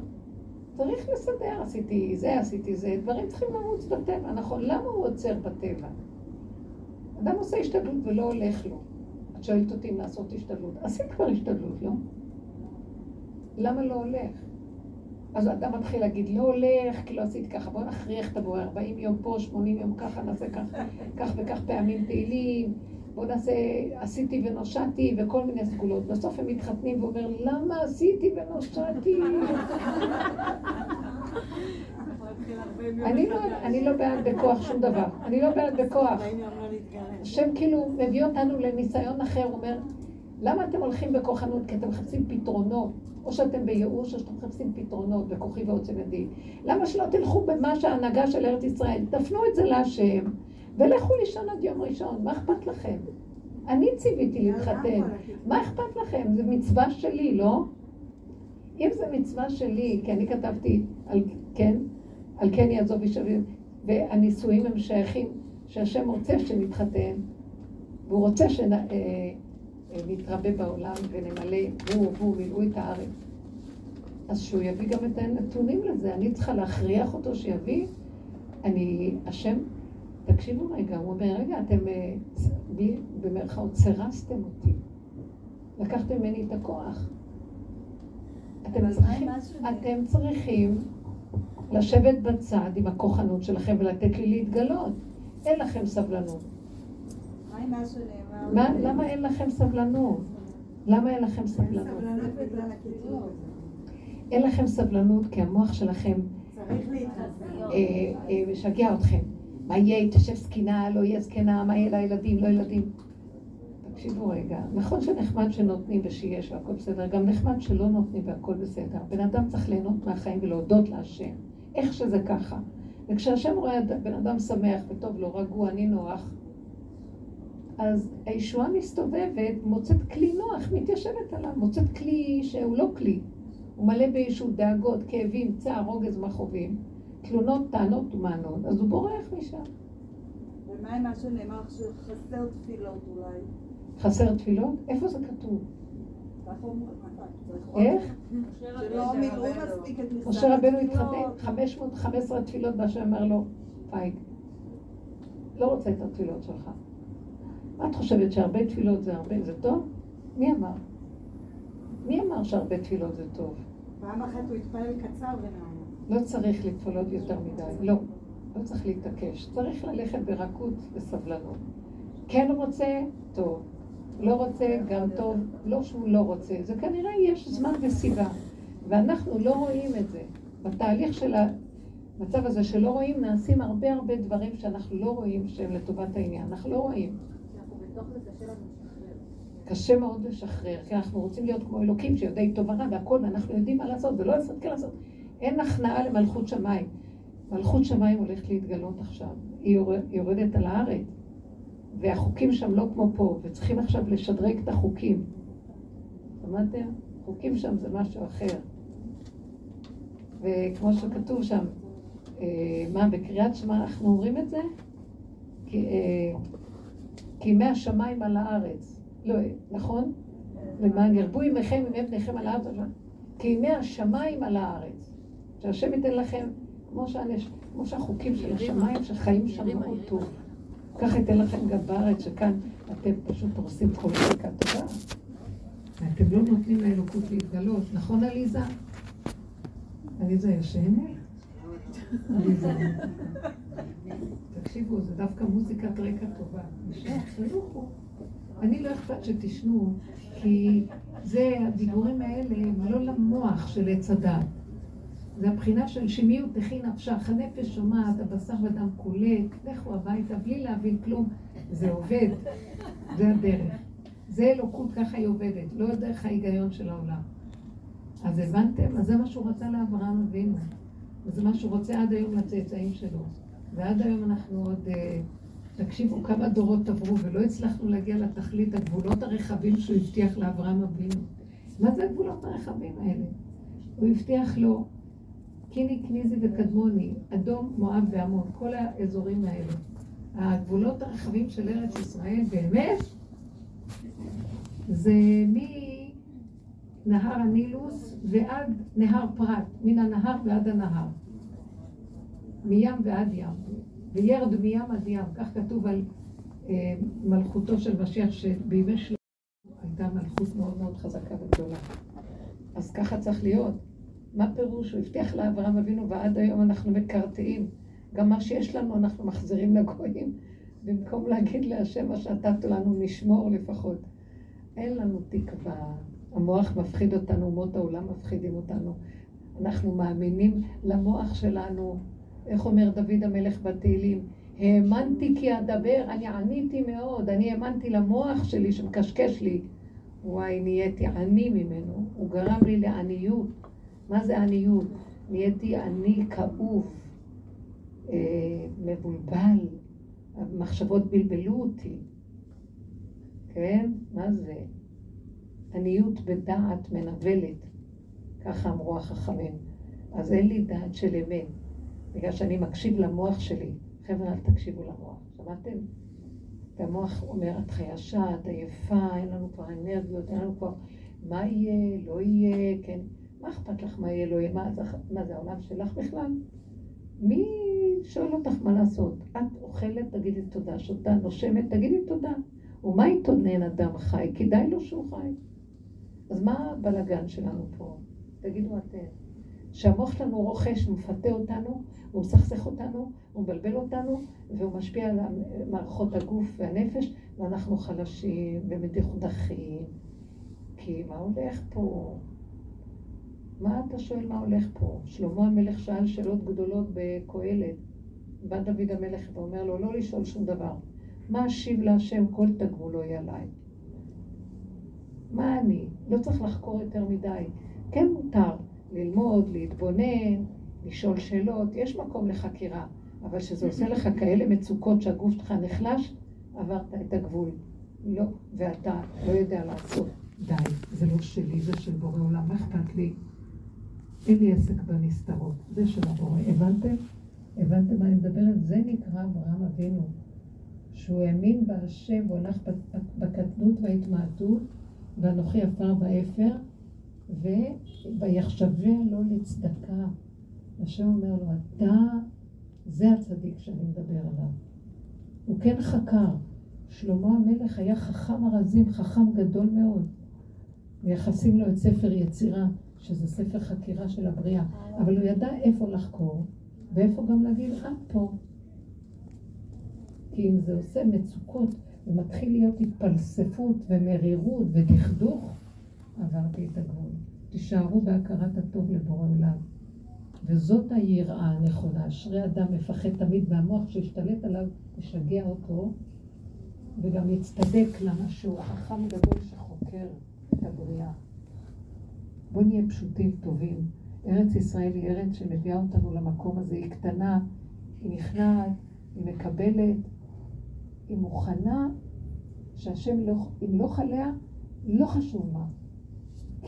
A: צריך לסדר, עשיתי זה, עשיתי זה, דברים צריכים לרוץ בטבע, נכון? למה הוא עוצר בטבע? אדם עושה השתדלות ולא הולך לו. את שואלת אותי אם לעשות השתדלות. עשית כבר השתדלות, לא? למה לא הולך? אז האדם מתחיל להגיד, לא הולך, כי לא עשית ככה, בוא נכריח את הבורא, 40 יום פה, 80 יום ככה, נעשה ככה, כך וכך פעמים פעילים, בוא נעשה, עשיתי ונושעתי, וכל מיני סגולות. בסוף הם מתחתנים ואומר, למה עשיתי ונושעתי? אני לא, אני לא בעד בכוח שום דבר, אני לא בעד בכוח. השם כאילו מביא אותנו לניסיון אחר, הוא אומר, למה אתם הולכים בכוחנות? כי אתם מחפשים פתרונות. או שאתם בייאוש, או שאתם מחפשים פתרונות בכוחי ועוצם ידי. למה שלא תלכו במה שההנהגה של ארץ ישראל? תפנו את זה להשם, ולכו לישון עד יום ראשון, מה אכפת לכם? אני ציוויתי להתחתן, מה אכפת לכם? זה מצווה שלי, לא? אם זה מצווה שלי, כי אני כתבתי על כן, על כן יעזוב איש אביו, והנישואים הם שייכים, שהשם רוצה שנתחתן, והוא רוצה שנ... אה, נתרבה בעולם ונמלא, הוא והוא מילאו את הארץ. אז שהוא יביא גם את הנתונים לזה. אני צריכה להכריח אותו שיביא. אני, השם, תקשיבו רגע, הוא אומר, רגע, אתם במרכאות סירסתם אותי. לקחתם ממני את הכוח. אתם צריכים, אתם צריכים לשבת בצד עם הכוחנות שלכם ולתת לי להתגלות. אין לכם סבלנות.
C: מה עם מה שנאמר?
A: מה, למה אין לכם סבלנות? למה אין לכם סבלנות? אין לכם סבלנות כי המוח שלכם אה, אה, משגע אתכם. מה יהיה, היא תשב זקנה, לא יהיה זקנה, מה יהיה לילדים, לא ילדים. תקשיבו רגע, נכון שנחמד שנותנים ושיש והכל בסדר, גם נחמד שלא נותנים והכל בסדר. בן אדם צריך ליהנות מהחיים ולהודות להשם, איך שזה ככה. וכשהשם רואה בן אדם שמח וטוב לו, רגוע, נינוח, אז הישועה מסתובבת, מוצאת כלי נוח, מתיישבת עליו, מוצאת כלי שהוא לא כלי. הוא מלא בישות, דאגות, כאבים, צער, רוגז, מכאובים, תלונות, טענות ומענות, אז הוא בורח משם.
C: ומה עם מה שנאמר שחסר תפילות אולי?
A: חסר תפילות? איפה זה כתוב? איך? משה רבנו התחתן 515 תפילות, והשם אמר לו, פייג, לא רוצה את התפילות שלך. מה את חושבת שהרבה תפילות זה הרבה, זה טוב? מי אמר? מי אמר שהרבה תפילות זה טוב?
B: פעם אחת הוא התפלל קצר ונענה.
A: לא צריך להתפלות יותר מדי, לא. לא צריך להתעקש. צריך ללכת ברכות וסבלנות. כן רוצה, טוב. לא רוצה, גם טוב. לא שהוא לא רוצה. זה כנראה יש זמן וסיבה. ואנחנו לא רואים את זה. בתהליך של המצב הזה שלא רואים, נעשים הרבה הרבה דברים שאנחנו לא רואים שהם לטובת העניין. אנחנו לא רואים. קשה מאוד לשחרר, כי אנחנו רוצים להיות כמו אלוקים שיודעים טוב ורע והכל, ואנחנו יודעים מה לעשות ולא לעשות כן לעשות. אין הכנעה למלכות שמיים. מלכות שמיים הולכת להתגלות עכשיו. היא יורד, יורדת על הארץ, והחוקים שם לא כמו פה, וצריכים עכשיו לשדרג את החוקים. שמעתם? חוקים שם זה משהו אחר. וכמו שכתוב שם, אה, מה, בקריאת שמע אנחנו אומרים את זה? כי, אה, כי מהשמיים על הארץ. לא, נכון? למען ירבו ימיכם ימי בניכם על הארץ. כי ימי השמיים על הארץ. שהשם ייתן לכם, כמו, שהנש... כמו שהחוקים של השמיים, שחיים שם מאוד טוב. ככה ייתן לכם גם בארץ, שכאן אתם פשוט הורסים כל חלקה טובה. ואתם לא נותנים לאלוקות להתגלות, נכון עליזה? עליזה ישנת? עליזה. תקשיבו, זה דווקא מוזיקת רקע טובה. תנוחו. אני לא אכפת שתשנו, כי זה, הדיבורים האלה הם לא למוח של עץ הדת. זה הבחינה של שמיות תכי נפשך, הנפש שומעת, הבשר ודם קולט, לכו הביתה בלי להבין כלום, זה עובד, זה הדרך. זה אלוקות, ככה היא עובדת, לא דרך ההיגיון של העולם. אז הבנתם? אז זה מה שהוא רצה לאברהם אבינו. וזה מה שהוא רוצה עד היום לצאצאים שלו. ועד היום אנחנו עוד... אה, תקשיבו כמה דורות עברו ולא הצלחנו להגיע לתכלית הגבולות הרחבים שהוא הבטיח לאברהם אבינו. מה זה הגבולות הרחבים האלה? הוא הבטיח לו קיני, קניזי וקדמוני, אדום, מואב ועמון, כל האזורים האלה. הגבולות הרחבים של ארץ ישראל באמת זה מנהר הנילוס ועד נהר פרת, מן הנהר ועד הנהר. מים ועד ים. וירד מים עד ים, כך כתוב על אה, מלכותו של משיח, שבימי שלו הייתה מלכות מאוד מאוד חזקה וגדולה. אז ככה צריך להיות. מה פירוש? הוא הבטיח לאברהם אבינו, ועד היום אנחנו מקרטעים. גם מה שיש לנו אנחנו מחזירים לגויים, במקום להגיד להשם מה שנתת לנו, נשמור לפחות. אין לנו תקווה. המוח מפחיד אותנו, אומות העולם מפחידים אותנו. אנחנו מאמינים למוח שלנו. איך אומר דוד המלך בתהילים? האמנתי כי אדבר, אני עניתי מאוד, אני האמנתי למוח שלי שמקשקש לי. וואי, נהייתי עני ממנו, הוא גרם לי לעניות. מה זה עניות? נהייתי עני כאוב, אה, מבולבל, המחשבות בלבלו אותי. כן? מה זה? עניות בדעת מנוולת, ככה אמרו החכמים. אז אין לי דעת של אמת. בגלל שאני מקשיב למוח שלי. חבר'ה, אל תקשיבו למוח, שמעתם? והמוח אומר, את חיישה, את עייפה, אין לנו כבר אנרגיות, אין לנו כבר... מה יהיה, לא יהיה, כן? מה אכפת לך מה יהיה, לא יהיה? מה, מה זה העולם שלך בכלל? מי שואל אותך מה לעשות? את אוכלת, תגידי תודה, שותה, נושמת, תגידי תודה. ומה יתונן אדם חי? כדאי לו שהוא חי. אז מה הבלגן שלנו פה? תגידו אתם. שהמוח שלנו רוכש, מפתה אותנו, הוא מסכסך אותנו, הוא מבלבל אותנו, והוא משפיע על מערכות הגוף והנפש, ואנחנו חלשים ומדוכדכים. כי מה הולך פה? מה אתה שואל מה הולך פה? שלמה המלך שאל שאלות גדולות בקהלת. בא דוד המלך ואומר לו, לא לשאול שום דבר. מה אשיב להשם כל תגמולו היא עליי? מה אני? לא צריך לחקור יותר מדי. כן מותר ללמוד, להתבונן, לשאול שאלות, יש מקום לחקירה, אבל כשזה עושה לך כאלה מצוקות שהגוף שלך נחלש, עברת את הגבול. לא, ואתה לא יודע לעשות. די, זה לא שלי, זה של בורא עולם, מה אכפת לי? אין לי עסק בנסתרות, זה של הבורא. הבנתם? הבנתם מה אני מדברת? זה נקרא אברהם אבינו, שהוא האמין בהשם, הוא הלך בקטנות וההתמעטות, ואנוכי עפר ואפר, ויחשבה לו לצדקה. השם אומר לו, אתה, זה הצדיק שאני מדבר עליו. הוא כן חקר. שלמה המלך היה חכם ארזים, חכם גדול מאוד. מייחסים לו את ספר יצירה, שזה ספר חקירה של הבריאה. אבל הוא ידע איפה לחקור, ואיפה גם להגיד, עד פה. כי אם זה עושה מצוקות, ומתחיל להיות התפלספות ומרירות ודכדוך, עברתי את הגבול. תישארו בהכרת הטוב לבורא עולם. וזאת היראה הנכונה. אשרי אדם מפחד תמיד, והמוח שהשתלט עליו ישגע אותו, וגם יצטדק למה שהוא חכם גדול שחוקר את הבריאה. בואו נהיה פשוטים, טובים. ארץ ישראל היא ארץ שמביאה אותנו למקום הזה, היא קטנה, היא נכנעת, היא מקבלת, היא מוכנה שהשם לא, אם לא חליה, לא חשוב מה.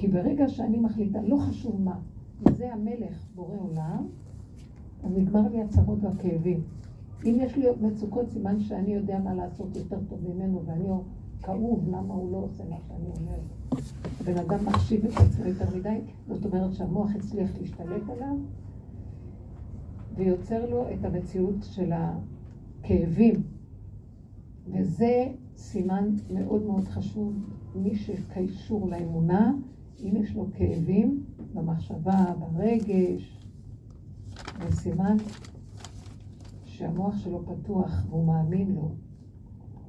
A: כי ברגע שאני מחליטה, לא חשוב מה, וזה המלך, בורא עולם, אז נגמר לי הצרות והכאבים. אם יש לי מצוקות, סימן שאני יודע מה לעשות יותר טוב ממנו, ואני כאוב למה הוא לא עושה מה שאני אומרת. הבן אדם מחשיב את עצמו יותר מדי, זאת אומרת שהמוח הצליח להשתלט עליו, ויוצר לו את המציאות של הכאבים. וזה סימן מאוד מאוד חשוב, מי שקשור לאמונה, אם יש לו כאבים במחשבה, ברגש, זה סימן שהמוח שלו פתוח והוא מאמין לו.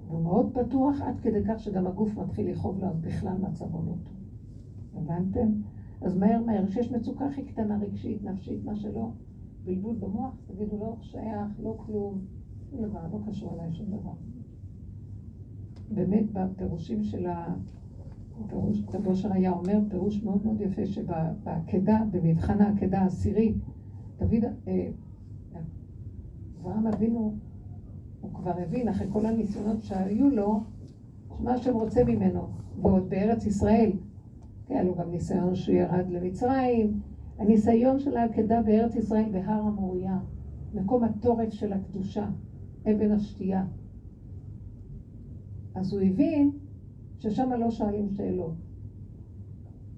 A: הוא מאוד פתוח עד כדי כך שגם הגוף מתחיל לכאוב לו, בכלל מצבו לא טוב. הבנתם? אז מהר מהר, כשיש מצוקה הכי קטנה רגשית, נפשית, מה שלא, בלבול במוח, תגידו לא שייך, לא כלום, שום דבר, לא קשור אליי שום דבר. באמת בפירושים של ה... פירוש, רב אושר היה אומר פירוש מאוד מאוד יפה שבעקדה, במבחן העקדה העשירי, דוד, אה, אברהם אבינו, הוא כבר הבין אחרי כל הניסיונות שהיו לו, מה שהם רוצה ממנו, ועוד בארץ ישראל, היה לו גם ניסיון שהוא ירד למצרים, הניסיון של העקדה בארץ ישראל בהר המוריה, מקום התורף של הקדושה, אבן השתייה. אז הוא הבין ששם לא שואלים שאלות.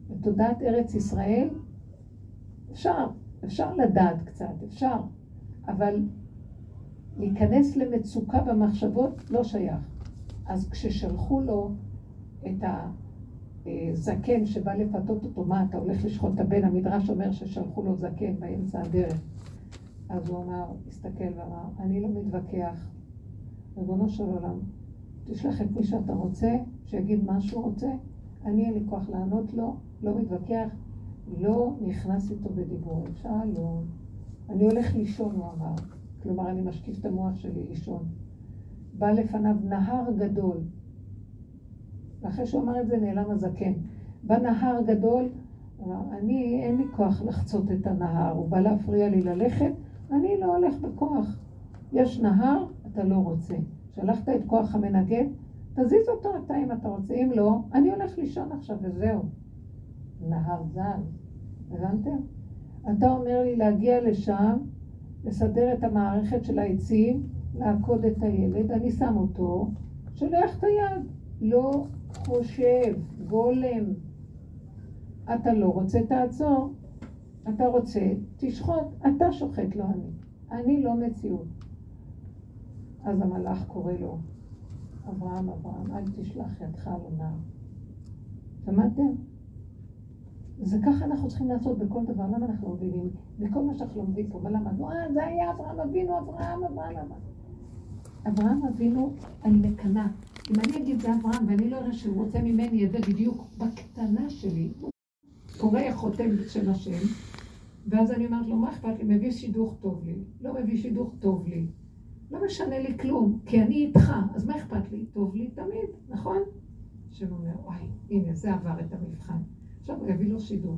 A: בתודעת ארץ ישראל אפשר, אפשר לדעת קצת, אפשר, אבל להיכנס למצוקה במחשבות לא שייך. אז כששלחו לו את הזקן שבא לפתות אותו, מה, אתה הולך לשחוט את הבן? המדרש אומר ששלחו לו זקן באמצע הדרך. אז הוא אמר, הסתכל ואמר, אני לא מתווכח. ריבונו של עולם, תשלח את מי שאתה רוצה, שיגיד מה שהוא רוצה, אני אין לי כוח לענות לו, לא מתווכח, לא נכנס איתו בדיבורים. שלום. אני הולך לישון, הוא אמר. כלומר, אני משקיף את המוח שלי לישון. בא לפניו נהר גדול. ואחרי שהוא אמר את זה, נעלם הזקן. בא נהר גדול, אמר, אני, אין לי כוח לחצות את הנהר, הוא בא להפריע לי ללכת, אני לא הולך בכוח. יש נהר, אתה לא רוצה. שלחת את כוח המנגד, תזיז אותו אתה אם אתה רוצה, אם לא, אני הולך לישון עכשיו וזהו. נהר זל, הבנתם? אתה אומר לי להגיע לשם, לסדר את המערכת של העצים, לעקוד את הילד, אני שם אותו, שולח את היד, לא חושב, גולם. אתה לא רוצה, תעצור. אתה רוצה, תשחוט. אתה שוחט, לא אני. אני לא מציאות. אז המלאך קורא לו, אברהם, אברהם, אל תשלח ידך על הנער. שמעתם? זה ככה אנחנו צריכים לעשות בכל דבר. למה אנחנו לא מבינים? בכל מה שאנחנו לומדים פה, מה למדנו? אה, זה היה אברהם אבינו, אברהם, אברהם, אברהם. אברהם אבינו, אני מקנאה. אם אני אגיד זה אברהם ואני לא אראה שהוא רוצה ממני את זה בדיוק בקטנה שלי, קורא חותם בשם השם, ואז אני אומרת לו, מה אכפת לי? מביא שידוך טוב לי, לא מביא שידוך טוב לי. לא משנה לי כלום, כי אני איתך, אז מה אכפת לי? טוב לי תמיד, נכון? השם אומר, וואי, הנה, זה עבר את המבחן. עכשיו הוא יביא לו שידור.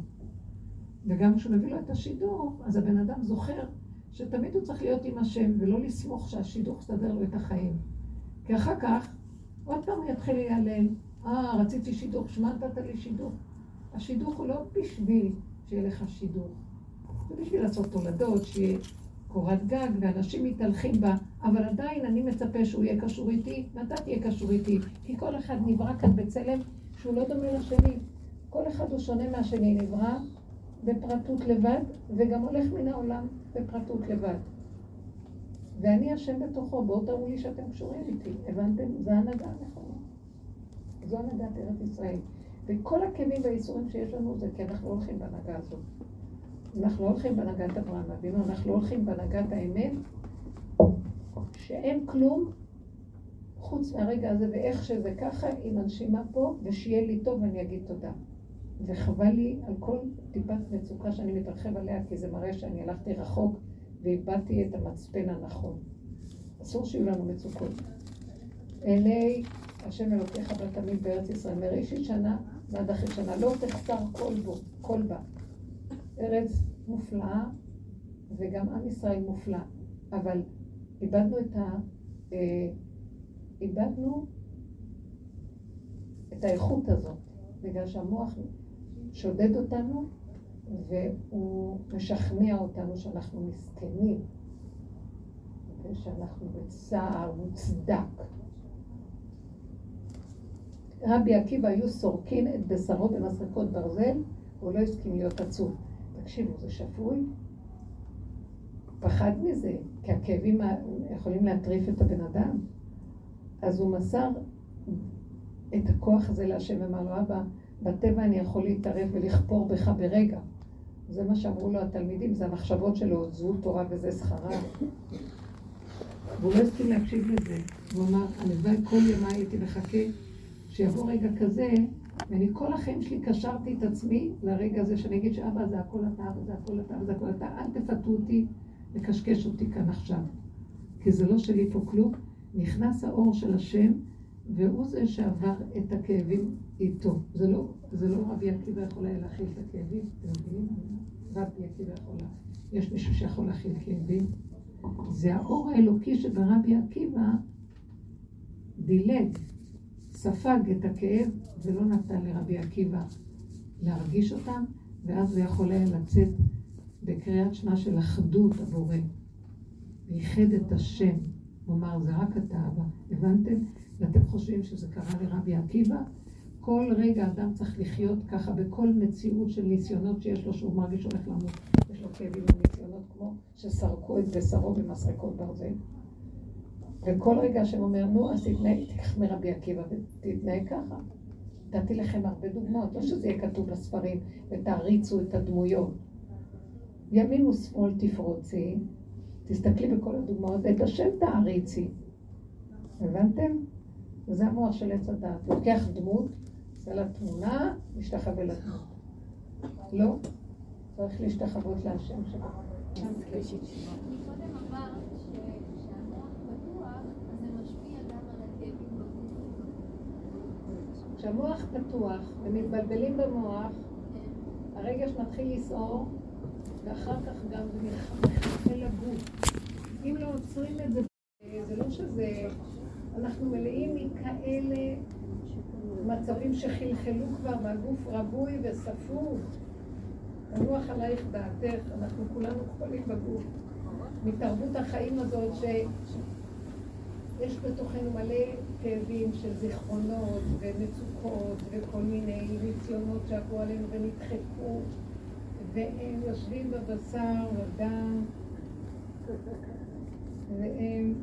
A: וגם כשהוא מביא לו את השידור, אז הבן אדם זוכר שתמיד הוא צריך להיות עם השם, ולא לסמוך שהשידור יסתדר לו את החיים. כי אחר כך, עוד פעם הוא יתחיל להיעלל, אה, רציתי שידור, שמע נתת לי שידור. השידור הוא לא בשביל שיהיה לך שידור, זה בשביל לעשות תולדות, שיהיה קורת גג, ואנשים מתהלכים בה, אבל עדיין אני מצפה שהוא יהיה קשור איתי, ואתה תהיה קשור איתי, כי כל אחד נברא כאן בצלם שהוא לא דומה לשני. כל אחד הוא שונה מהשני, נברא בפרטות לבד, וגם הולך מן העולם בפרטות לבד. ואני השם בתוכו, בואו תראו לי שאתם קשורים איתי. הבנתם? זו הנהגה הנכונה. זו הנהגת ארץ ישראל. וכל הכאבים והאיסורים שיש לנו זה כי אנחנו הולכים בהנהגה הזאת. אנחנו לא הולכים בהנהגת אברהם אבינו, אנחנו לא הולכים בהנהגת האמת, שאין כלום חוץ מהרגע הזה, ואיך שזה ככה, עם הנשימה פה, ושיהיה לי טוב ואני אגיד תודה. וחבל לי על כל טיפת מצוקה שאני מתרחב עליה, כי זה מראה שאני הלכתי רחוק ואיבדתי את המצפן הנכון. אסור שיהיו לנו מצוקות. עיני השם אלוקיך בתמיד בארץ ישראל, מראשית שנה ועד אחרי שנה, לא תחסר כל בו, כל בה. ארץ מופלאה, וגם עם ישראל מופלא, אבל איבדנו את ה... אה, איבדנו את האיכות הזאת, בגלל שהמוח שודד אותנו והוא משכנע אותנו שאנחנו מסכנים, ושאנחנו בצער מוצדק. רבי עקיבא היו סורקים את בשרו במסרקות ברזל, הוא לא הסכים להיות עצוב. תקשיבו, זה שפוי? פחד מזה, כי הכאבים יכולים להטריף את הבן אדם. אז הוא מסר את הכוח הזה להשם, אמר לו, אבא, בטבע אני יכול להתערב ולכפור בך ברגע. זה מה שאמרו לו התלמידים, זה המחשבות שלו, זו תורה וזה שכרה. והוא לא הסכים להקשיב לזה. הוא אמר, הלוואי כל ימי הייתי מחכה שיבוא רגע כזה, ואני כל החיים שלי קשרתי את עצמי לרגע הזה שאני אגיד שאבא זה הכל אתה, וזה הכל אתה, וזה הכל אתה, אל תפתו אותי לקשקש אותי כאן עכשיו. כי זה לא שלי פה כלום. נכנס האור של השם, והוא זה שעבר את הכאבים איתו. זה לא, זה לא רבי עקיבא יכול היה להכיל את הכאבים, אתם מבינים? רבי עקיבא יכול לה... יש מישהו שיכול להכיל כאבים? זה האור האלוקי שברבי עקיבא דילג, ספג את הכאב ולא נתן לרבי עקיבא להרגיש אותם, ואז הוא יכול היה לצאת בקריאת שמע של אחדות הבורא. ואיחד את השם. אמר, זה רק אתה אבא. הבנתם? ואתם חושבים שזה קרה לרבי עקיבא? כל רגע אדם צריך לחיות ככה בכל מציאות של ניסיונות שיש לו, שהוא מרגיש שהולך למות. יש לו כאבים וניסיונות כמו שסרקו את בשרו במסרקות ברזל. וכל רגע השם אומר, נו, אז תתנהג, תיקח מרבי עקיבא ותתנהג ככה. נתתי לכם הרבה דוגמאות, לא שזה יהיה כתוב בספרים, ותעריצו את הדמויות. ימין ושמאל תפרוצי, תסתכלי בכל הדוגמאות, ואת השם תעריצי. הבנתם? וזה המוח של עץ הדת. לוקח דמות, עושה לה תמונה, משתחווה לדמות. לא, צריך להשתחוות להשם שלו. כשהמוח פתוח ומתבלבלים במוח, הרגש מתחיל לסעור, ואחר כך גם זה מחלחל לגוף. אם לא עוצרים את זה, זה לא שזה... אנחנו מלאים מכאלה מצבים שחלחלו כבר, והגוף רווי וספוג. תנוח עלייך דעתך, אנחנו כולנו חולים בגוף. מתרבות החיים הזאת שיש בתוכנו מלא כאבים של זיכרונות ומצוקות וכל מיני ניסיונות שעברו עלינו ונדחקו והם יושבים בבשר ודם והם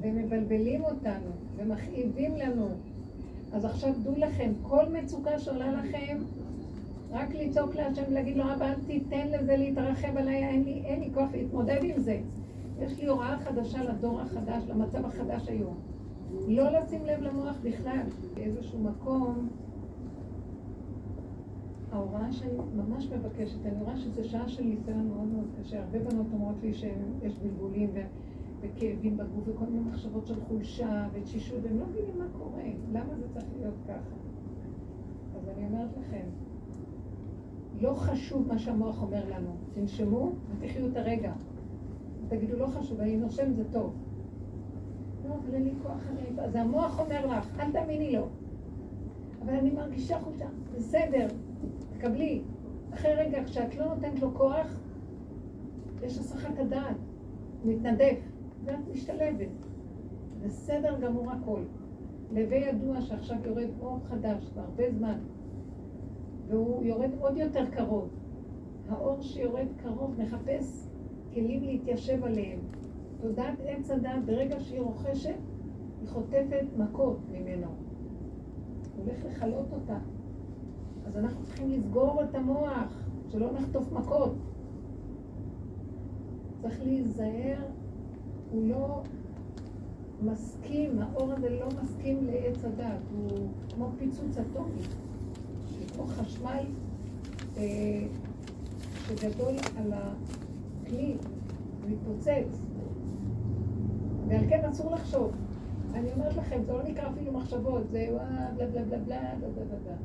A: ומבלבלים אותנו ומכאיבים לנו. אז עכשיו דעו לכם, כל מצוקה שעולה לכם, רק לצעוק להשם ולהגיד לו, אבא, אל תיתן לזה להתרחב עליי, אין לי, אין לי כוח להתמודד עם זה. יש לי הוראה חדשה לדור החדש, למצב החדש היום. לא לשים לב למוח בכלל. באיזשהו מקום, ההוראה שאני ממש מבקשת, אני רואה שזו שעה של ניסיון מאוד מאוד קשה. הרבה בנות אומרות לי שיש בלבולים וכאבים בגוף וכל מיני מחשבות של חולשה ותשישות, והם לא מבינים מה קורה, למה זה צריך להיות ככה. אז אני אומרת לכם, לא חשוב מה שהמוח אומר לנו, תנשמו ותחיו את הרגע. תגידו, לא חשוב, אני נושם זה טוב. לא, אבל אין לי כוח, אני... אז המוח אומר לך, אל תאמיני לו. אבל אני מרגישה חולשה, בסדר, תקבלי. אחרי רגע, כשאת לא נותנת לו כוח, יש הסחת הדעת, הוא מתנדף. ואת משתלבת. בסדר גמור הכל. לווה ידוע שעכשיו יורד אור חדש, כבר הרבה זמן, והוא יורד עוד יותר קרוב. האור שיורד קרוב מחפש כלים להתיישב עליהם. תודעת עץ הדת, ברגע שהיא רוכשת, היא חוטפת מכות ממנו. הוא הולך לכלות אותה. אז אנחנו צריכים לסגור את המוח, שלא נחטוף מכות. צריך להיזהר הוא לא מסכים, האור הזה לא מסכים לעץ הדת, הוא כמו פיצוץ אטומי, כמו חשמל אה, שגדול על הכלי, מתפוצץ, ועל כן אסור לחשוב. אני אומרת לכם, זה לא נקרא אפילו מחשבות, זה בלה בלה בלה בלה בלה בלה בלה.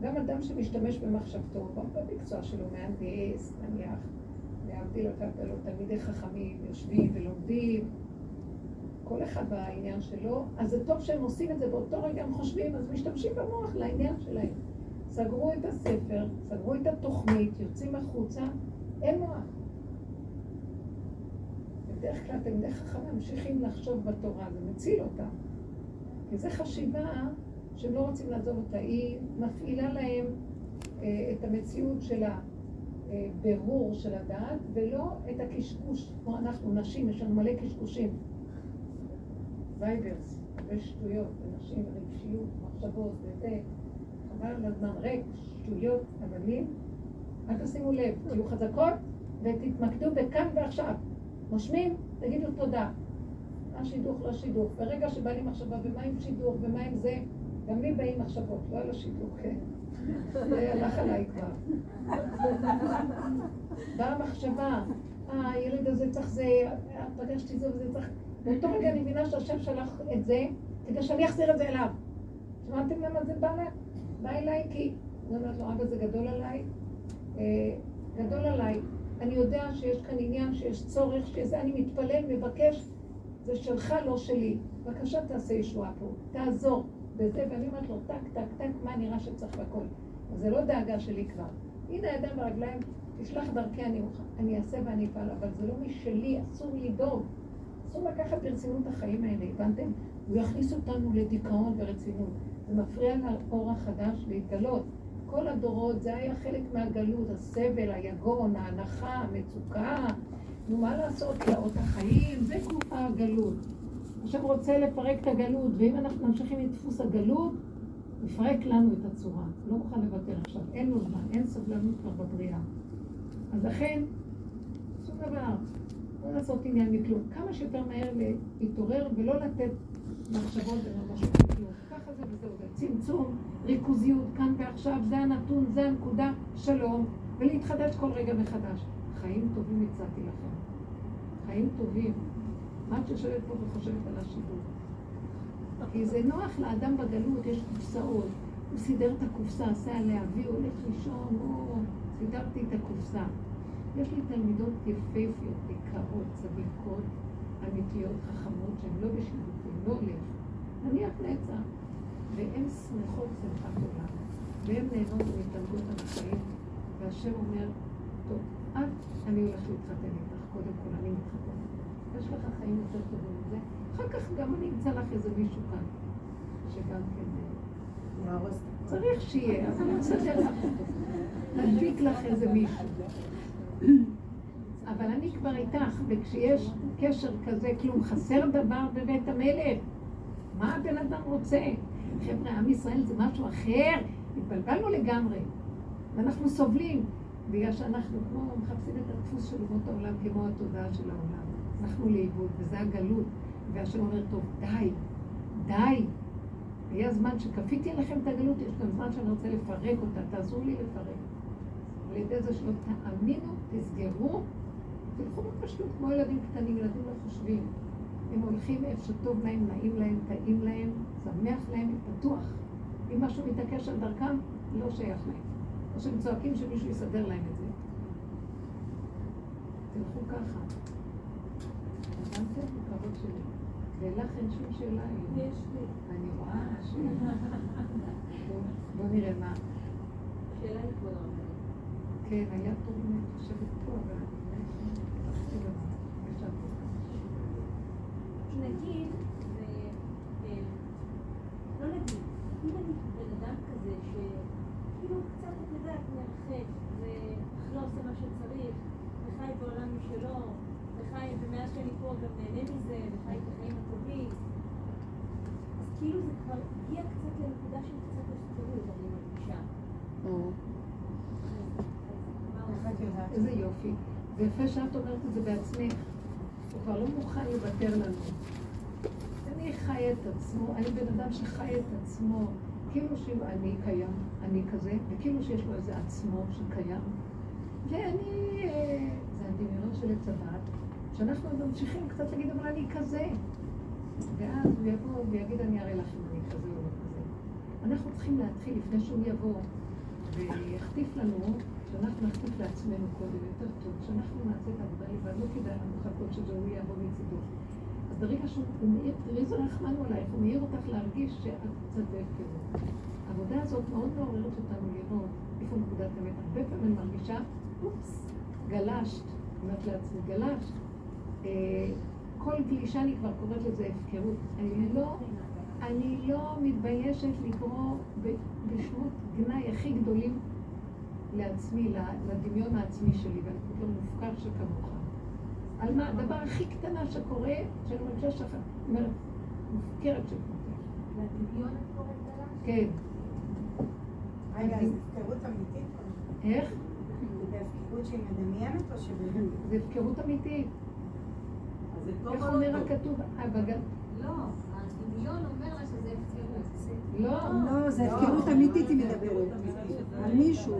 A: גם אדם שמשתמש במחשבתו, במקצוע שלו, מהנדס, נניח, להבדיל אותם, תלמידי חכמים, יושבים ולומדים, כל אחד בעניין שלו, אז זה טוב שהם עושים את זה באותו רגע, הם חושבים, אז משתמשים במוח לעניין שלהם. סגרו את הספר, סגרו את התוכנית, יוצאים החוצה, אין מוח. בדרך כלל תלמידי חכמים ממשיכים לחשוב בתורה, זה מציל אותם. כי זו חשיבה שהם לא רוצים לעזוב אותה, היא מפעילה להם אה, את המציאות של הבירור של הדעת, ולא את הקשקוש, כמו אנחנו נשים, יש לנו מלא קשקושים. וייברס, ושטויות, ונשים, רגשיות, מחשבות, וזה, חבל על הזמן, ריק, שטויות, אבנים. אל תשימו לב, תהיו חזקות ותתמקדו בכאן ועכשיו. נושמים, תגידו תודה. מה שידוך לא שידוך. ברגע שבא לי מחשבה, ומה עם שידוך, ומה עם זה, גם לי באים מחשבות, לא על השידוך, כן. זה הלך עליי כבר. באה מחשבה, אה, הילד הזה צריך זה, פגשתי זה וזה צריך... באותו רגע אני מבינה שהשם שלח את זה, כדי שאני אחזיר את זה אליו. שמעתם למה זה בא לה? בא אליי כי... אני אומרת לו, אבא זה גדול עליי, גדול עליי. אני יודע שיש כאן עניין, שיש צורך, שזה אני מתפלל, מבקש, זה שלך, לא שלי. בבקשה תעשה ישועה פה, תעזור בזה, ואני אומרת לו, טק, טק, טק, מה נראה שצריך. אז זה לא דאגה שלי כבר. הנה הידיים והרגליים, תשלח דרכי, אני, אני אעשה ואני אפעל, אבל זה לא משלי, אסור לדאוג. אסור לקחת ברצינות החיים האלה, הבנתם? הוא יכניס אותנו לדיכאון ורצינות. זה מפריע לאור החדש להתגלות. כל הדורות, זה היה חלק מהגלות, הסבל, היגון, ההנחה, המצוקה. נו, מה לעשות? תלאות החיים, זה גוף הגלות. עכשיו רוצה לפרק את הגלות, ואם אנחנו ממשיכים עם דפוס הגלות, יפרק לנו את הצורה. לא מוכן לוותר עכשיו, אין לו זמן, אין סבלנות כבר בבריאה. אז לכן, שום דבר, לא לעשות עניין מכלום. כמה שיותר מהר להתעורר ולא לתת מחשבות וממשות. ככה זה וזהו, זה צמצום, ריכוזיות, כאן ועכשיו, זה הנתון, זה הנקודה, שלום, ולהתחדש כל רגע מחדש. חיים טובים הצעתי לכם. חיים טובים. מה את יושבת פה וחושבת על השידור? כי זה נוח לאדם בגלות, יש קופסאות. הוא סידר את הקופסה, עשה עליה אבי, הולך לישון, או סידרתי את הקופסה. יש לי תלמידות יפהפיות, יקרות, צדיקות, אמיתיות, חכמות, שהן לא בשידוכים, לא הולך. נניח נצח. והן שמחות שמחת עולם, והן נהנות על החיים, והשם אומר, טוב, את, אני הולך להתחתן איתך, קודם כל אני מתחתן. יש לך חיים יותר טובים מזה, אחר כך גם אני אמצא לך איזה מישהו כאן, שגם כן... אה, צריך שיהיה, אבל אני אסדר לך אותו. נדביק לך איזה מישהו. אבל אני כבר איתך, וכשיש קשר כזה, כלום, חסר דבר בבית המלך. מה הבן אדם רוצה? חבר'ה, עם ישראל זה משהו אחר, התבלבלנו לגמרי, ואנחנו סובלים, בגלל שאנחנו כמו מחפשים את הדפוס של אומות העולם כמו התודעה של העולם. אנחנו לאיבוד, וזה הגלות, והשם אומר, טוב, די, די. יהיה הזמן שכפיתי עליכם את הגלות, יש גם זמן שאני רוצה לפרק אותה, תעזרו לי לפרק. על ידי זה שלא תאמינו, תסגרו, תלכו בפשטות כמו ילדים קטנים, ילדים לא חושבים. הם הולכים איפה שטוב להם, נעים להם, טעים להם, שמח להם, פתוח. אם משהו מתעקש על דרכם, לא שייך להם. או שהם צועקים שמישהו יסדר להם את זה. תלכו ככה. הבנתם? יקרות שלי. ולך אין שום שאלה היום.
D: יש לי.
A: אני רואה ש... בוא נראה מה.
D: שאלה לכבוד הרבנית.
A: כן, היה פה, אני
D: נגיד, לא נגיד, אם אני בן אדם כזה שכאילו קצת, את יודעת, מרחק ולא עושה מה שצריך, וחי בעולם משלו, וחי, ומאז שאני פה גם נהנה מזה, וחי את החיים הטובים, אז כאילו זה כבר הגיע קצת לנקודה של קצת הפקרות, אני מרגישה.
A: איזה יופי. זה יפה שאת אומרת את זה בעצמך. הוא כבר לא מוכן לוותר לנו. אני חי את עצמו, אני בן אדם שחי את עצמו, כאילו שאני קיים, אני כזה, וכאילו שיש לו איזה עצמו שקיים. ואני, אה, זה הדמיונות של עץ הדת, שאנחנו ממשיכים קצת להגיד, אבל אני כזה. ואז הוא יבוא ויגיד, אני אראה לך אם אני כזה או לא כזה. אנחנו צריכים להתחיל לפני שהוא יבוא ויחטיף לנו, שאנחנו נחטיף לעצמנו קודם יותר טוב, שאנחנו נעשה את העבודה לבד, לא כדאי לנו לחכות שזה הוא יבוא מצידו. אז ברגע שהוא מאיר, תראי איזה רחמנו עלייך, הוא מאיר אותך להרגיש שאת קצת בהפקרות. העבודה הזאת מאוד מעוררת אותנו לראות איפה נקודת האמת. הרבה פעמים אני מרגישה, אופס, גלשת, אומרת לעצמי, גלשת. אה, כל גלישה אני כבר קוראת לזה הפקרות. אני לא, אני לא מתביישת לקרוא בשמות גנאי הכי גדולים לעצמי, לדמיון העצמי שלי, ואני כבר מופקר שכמוך. על מה? הדבר הכי קטנה שקורה, שאני מרגישה שאתה אומרת, מופקרת שכמותך.
D: לדמיון את קוראת עליו?
A: כן.
B: רגע, אז הפקרות אמיתית?
A: איך?
B: זה הפקרות שהיא מדמיינת או שבאמת?
A: זה הפקרות אמיתית. איך
C: לא
A: אומר? הכתוב? אה,
D: לא, הדמיון אומר לה שזה הפקרות.
A: לא,
B: לא, זה
C: לא,
B: הפקרות אמיתית היא מדברת.
C: אמיתית.
B: על מישהו.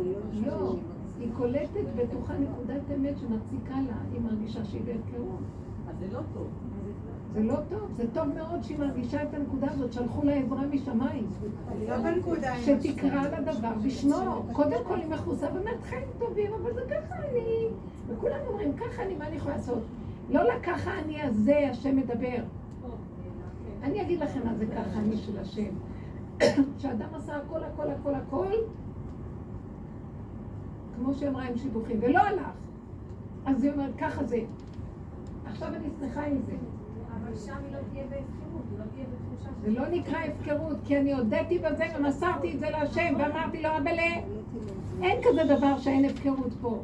A: לא. היא קולטת בתוכה נקודת אמת שמציקה לה, היא מרגישה שהיא בהפקרות.
C: אז זה לא טוב.
A: זה לא טוב, זה טוב מאוד שהיא מרגישה את הנקודה הזאת, שלחו לה עזרה משמיים.
B: לא
A: שתקרא לדבר בשמו. קודם כל היא מכוסה ואומרת חיים טובים, אבל זה ככה אני. וכולם אומרים, ככה אני, מה אני יכולה לעשות? לא לככה אני הזה, השם מדבר. אני אגיד לכם מה זה ככה אני של השם. כשאדם עשה הכל, הכל, הכל, הכל, כמו שהיא אמרה עם שיבוכים, ולא הלך. אז היא אומרת, ככה זה. עכשיו אני שמחה עם זה.
D: אבל שם היא לא תהיה בהפקרות, היא לא תהיה בתחושה
A: זה לא נקרא הפקרות, כי אני הודיתי בזה ומסרתי את זה להשם, ואמרתי לו, אבאלה, אין כזה דבר שאין הפקרות פה.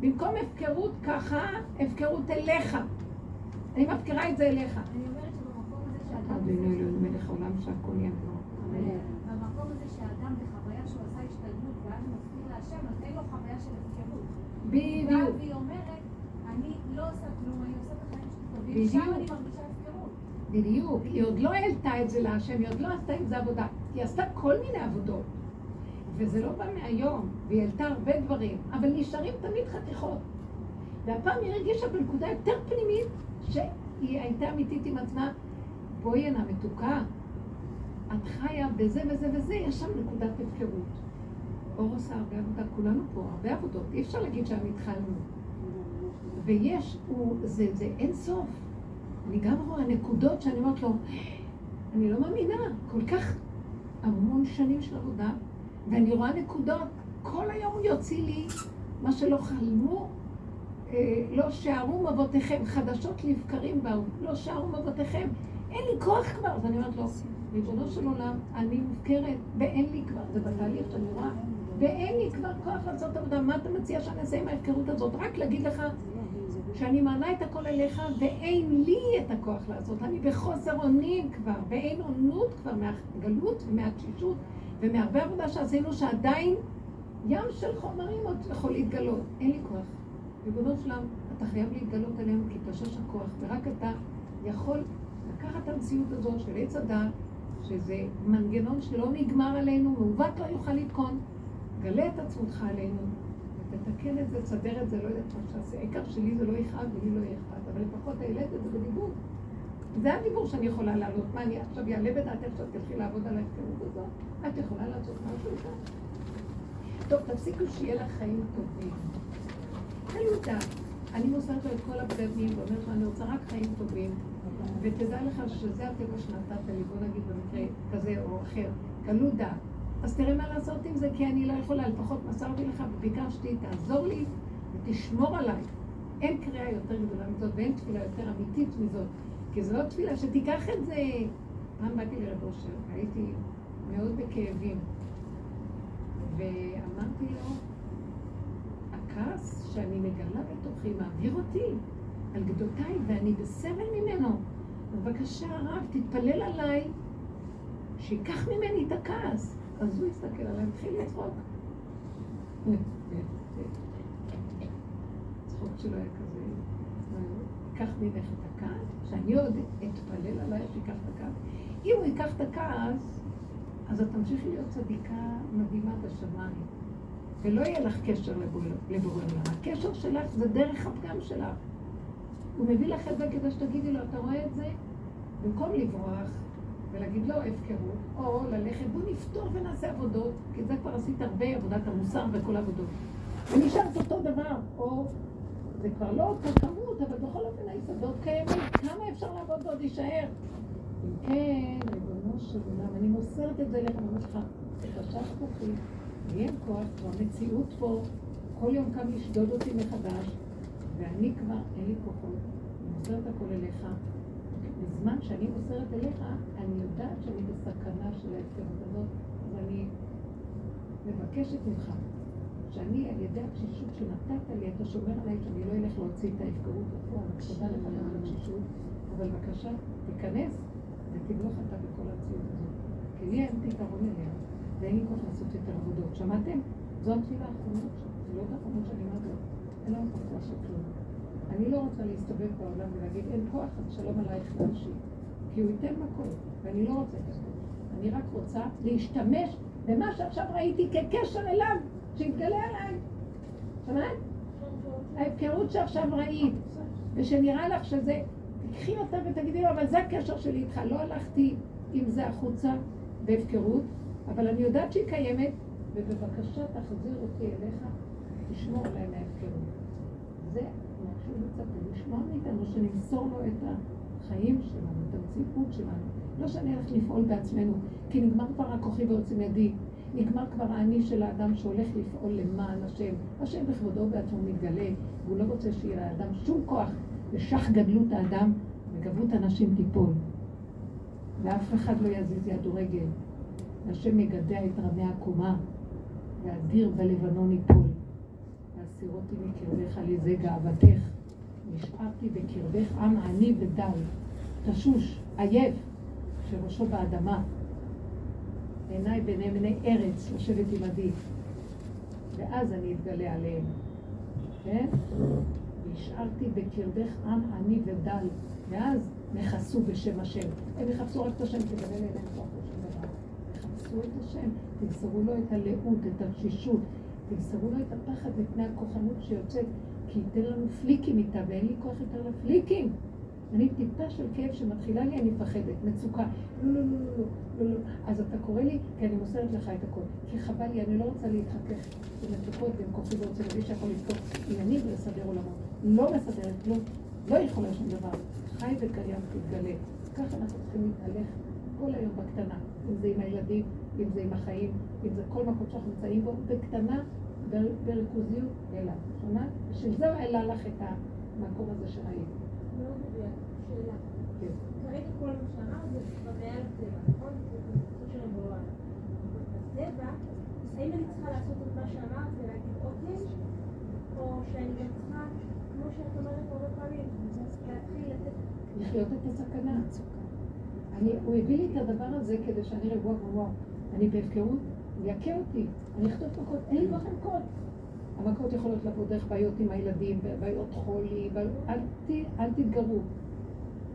A: במקום הפקרות ככה, הפקרות אליך. אני מפקירה את זה אליך.
D: אני אומרת שבמקום הזה שאדם...
A: אבינו אלוהים מלך העולם שהכל יבוא.
D: במקום הזה שאדם בחוויה שהוא עשה השתלמות ואז הוא מזכיר להשם, אז אין לו חוויה של הפקרות. ואז
A: בדיוק.
D: היא אומרת, אני לא עושה כלום, אני עושה את החיים שלי טובים. שם אני מרגישה הפקרות.
A: בדיוק. היא עוד לא העלתה את זה להשם, היא עוד לא עשתה עם זה עבודה. היא עשתה כל מיני עבודות. וזה לא בא מהיום, והיא העלתה הרבה דברים, אבל נשארים תמיד חתיכות. והפעם היא הרגישה בנקודה יותר פנימית, שהיא הייתה אמיתית עם עצמה. בואי הנה מתוקה, את חיה בזה וזה וזה, יש שם נקודת הפקרות. אור עושה הרבה עבודה, כולנו פה, הרבה עבודות, אי אפשר להגיד שהיום התחלנו. ויש, הוא, זה, זה אין סוף. אני גם רואה נקודות שאני אומרת לו, אני לא מאמינה, כל כך המון שנים של עבודה, ואני רואה נקודות, כל היום הוא יוציא לי מה שלא חלמו, אה, לא שערו מבותיכם, חדשות לבקרים באו, לא שערו מבותיכם, אין לי כוח כבר. אז אני אומרת לו, ריבונו של עולם, אני מופקרת, ואין לי כבר, זה בתהליך שאני רואה, ואין לי כבר כוח לעשות עבודה, מה אתה מציע שאני אעשה עם ההפקרות הזאת? רק להגיד לך שאני מעלה את הכל אליך, ואין לי את הכוח לעשות. אני בחוסר אונים כבר, ואין אונות כבר מהגלות ומהתשישות ומהרבה עבודה שעשינו, שעדיין ים של חומרים עוד יכול להתגלות. אין לי כוח. ריבונו שלם, אתה חייב להתגלות עלינו כי תשש הכוח, ורק אתה יכול לקחת את המציאות הזו של עץ הדת, שזה מנגנון שלא נגמר עלינו, מעוות לא יוכל לתקון. גלה את עצמותך עלינו, ותתקן את זה, תסדר את זה, לא יודעת מה שעשה. העיקר שלי זה לא יכאב ולי לא אכפת, אבל לפחות העלית את זה בדיבור. זה הדיבור שאני יכולה לעלות. מה, אני עכשיו אעלה בדעתך שאת תלכי לעבוד על ההפקרות הזאת? את יכולה לעשות משהו איתה? טוב, תפסיקו שיהיה לך חיים טובים. חלוטה. אני מוסרת לו את כל הבגדים ואומרת לו, אני רוצה רק חיים טובים. ותדע לך שזה הטבע שנתת לי, בוא נגיד במקרה כזה או אחר, קלות דעת. אז תראה מה לעשות עם זה, כי אני לא יכולה, לפחות מסרתי לך וביקשתי, תעזור לי ותשמור עליי. אין קריאה יותר גדולה מזאת ואין תפילה יותר אמיתית מזאת. כי זו לא תפילה שתיקח את זה. פעם באתי לרב אושר, והייתי מאוד בכאבים. ואמרתי לו, הכעס שאני מגלה בתוכי מעביר אותי על גדותיי, ואני בסבל ממנו. בבקשה, הרב, תתפלל עליי, שייקח ממני את הכעס. אז הוא הסתכל עליי, התחיל לצחוק. הצחוק שלו היה כזה, ייקח ממך את הכעס, שאני עוד אתפלל עליי שייקח את הכעס. אם הוא ייקח את הכעס, אז את תמשיכי להיות צדיקה מדהימה בשמיים. ולא יהיה לך קשר לבורא עולם. הקשר שלך זה דרך הפגם שלך. הוא מביא לך את זה כדי שתגידי לו, אתה רואה את זה? במקום לברוח ולהגיד לא הפקרות, או ללכת, בוא נפתור ונעשה עבודות, כי זה כבר עשית הרבה עבודת המוסר וכל העבודות. ונשארת אותו דבר, או זה כבר לא אותה כמות, אבל בכל אופן היסודות קיימים, כמה אפשר לעבוד ועוד להישאר? אם כן, ריבונו של עולם, אני מוסרת את זה לך, אני אומרת לך, תחשש כוחי, יהיה כוח, והמציאות פה, כל יום קם לשדוד אותי מחדש, ואני כבר, אין לי כוחות, אני מוסרת הכל אליך. בזמן שאני מוסרת אליך, אני יודעת שאני בסכנה של ההפקרות הזאת, אז אני מבקשת ממך, שאני על ידי התשישות שנתת לי, אתה שומר עליי שאני לא אלך להוציא את ההפקרות בפועל, תודה לך על התשישות, אבל בבקשה, תיכנס ותמלוך אתה בכל המציאות הזאת. כי לי אין פתרון אליה, ואין לי כוח לעשות יותר עבודות. שמעתם? זו התפילה האחרונות שלי, זה לא האחרונות שאני אומרת לו, אין לנו כוח לעשות כלום. אני לא רוצה להסתובב בעולם ולהגיד, אין כוח, אז שלום עלייך נפשי. כי הוא ייתן מקום, ואני לא רוצה את זה. אני רק רוצה להשתמש במה שעכשיו ראיתי כקשר אליו, שיתגלה עליי. שמעת? ההפקרות שעכשיו ראית, ושנראה לך שזה, תקחי אותה ותגידי לו, אבל זה הקשר שלי איתך. לא הלכתי עם זה החוצה בהפקרות, אבל אני יודעת שהיא קיימת, ובבקשה תחזיר אותי אליך, תשמור עליי מההפקרות. מצפה, לשמוע מאיתנו, שנמסור לו את החיים שלנו, את המציאות שלנו. לא שאני הולך לפעול בעצמנו, כי נגמר כבר הכוחי ועוצם ידי. נגמר כבר האני של האדם שהולך לפעול למען השם. השם בכבודו בעצמו מתגלה, והוא לא רוצה שיהיה לאדם שום כוח לשח גדלות האדם וגבות הנשים תיפול. ואף אחד לא יזיז יד ורגל. השם יגדע את רמי הקומה, והדיר בלבנון ייפול. והסירותי מקרבך על ידי גאוותך. נשארתי בקרבך עם עני ודל, תשוש, עייף, שראשו באדמה. עיניי בעיני בני ארץ, לשבת עמדי. ואז אני אתגלה עליהם. כן? והשארתי בקרבך עם עני ודל, ואז נכסו בשם השם. הם יחפשו רק את השם, תגלה להם כוח בשום דבר. יחפשו את השם, תמסרו לו את הלאות, את התשישות, תמסרו לו את הפחד מפני הכוחנות שיוצאת, כי ייתן לנו פליקים איתה, ואין לי כוח יותר לפליקים. אני טיפה של כאב שמתחילה לי, אני מפחדת, מצוקה. לא, לא, לא, לא, לא, לא. אז אתה קורא לי, כי אני מוסרת לך את הכל. כי חבל לי, אני לא רוצה להתחכך עם מצוקות ועם כוחי ועוצם מי שיכול לפתור עניינים ולסדר עולמות. לא מסדרת כלום, לא יכולה שום דבר. חי וקיים תתגלה. ככה אנחנו צריכים להתהלך כל היום בקטנה. אם זה עם הילדים, אם זה עם החיים, אם זה כל מקום שאנחנו נמצאים בו, בקטנה, בריכוזיות, אלא. שומעת? זה העלה לך את המקום הזה שראית.
D: מאוד מדויק. שאלה.
A: כן.
D: כרגע כל מה שאמרת זה כבר מעל הטבע, נכון? זה של דבר. הטבע, האם אני צריכה לעשות את מה שאמרת ולהגיד אוקיי, או שאני גם צריכה, כמו שאת אומרת הרבה פעמים, להתחיל לתת...
A: לחיות את הסכנה. אני, הוא הביא לי את הדבר הזה כדי שאני וואו וואו, אני בהפקרות, הוא יכה אותי, אני אכתוב מכות, אין לי כוח למכות. המכות יכולות לבוא דרך בעיות עם הילדים, בעיות חולי, בעיות, אל, ת, אל תתגרו.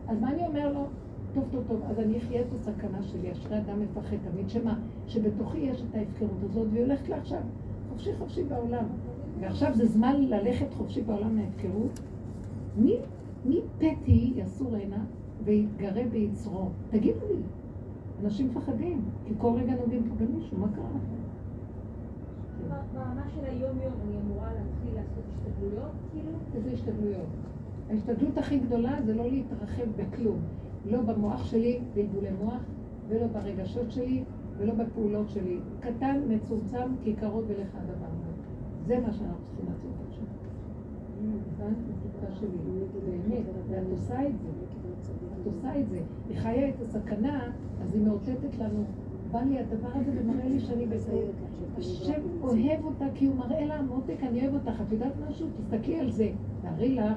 A: אז מה אני אומר לו? טוב, טוב, טוב, אז אני אחיה את הסכנה שלי, אשרי אדם מפחד תמיד, שמה? שבתוכי יש את ההפקרות הזאת, והיא הולכת לה עכשיו חופשי חופשי בעולם. ועכשיו זה זמן ללכת חופשי בעולם מההפקרות. מי, מי פתי יסור הנה ויתגרה ביצרו? תגידו לי. אנשים מפחדים, כי כל רגע נוגעים פה במישהו, מה קרה לכם?
D: ברמה של היום-יום אני אמורה להתחיל לעשות השתדלויות, כאילו?
A: איזה השתדלויות? ההשתדלות הכי גדולה זה לא להתרחב בכלום. לא במוח שלי, בלבולי מוח, ולא ברגשות שלי, ולא בפעולות שלי. קטן, מצומצם, כיכרות ולך הדבר הזה. זה מה שאנחנו צריכים לעשות עכשיו. הבנת? מצוקה שלי. באמת, ואת עושה את זה. את עושה את זה. היא חיה את הסכנה, אז היא מאותתת לנו. בא לי הדבר הזה ומראה לי שאני בסדר. השם אוהב אותה כי הוא מראה לה, מותק, אני אוהב אותך. את יודעת משהו? תסתכלי על זה. תארי לך.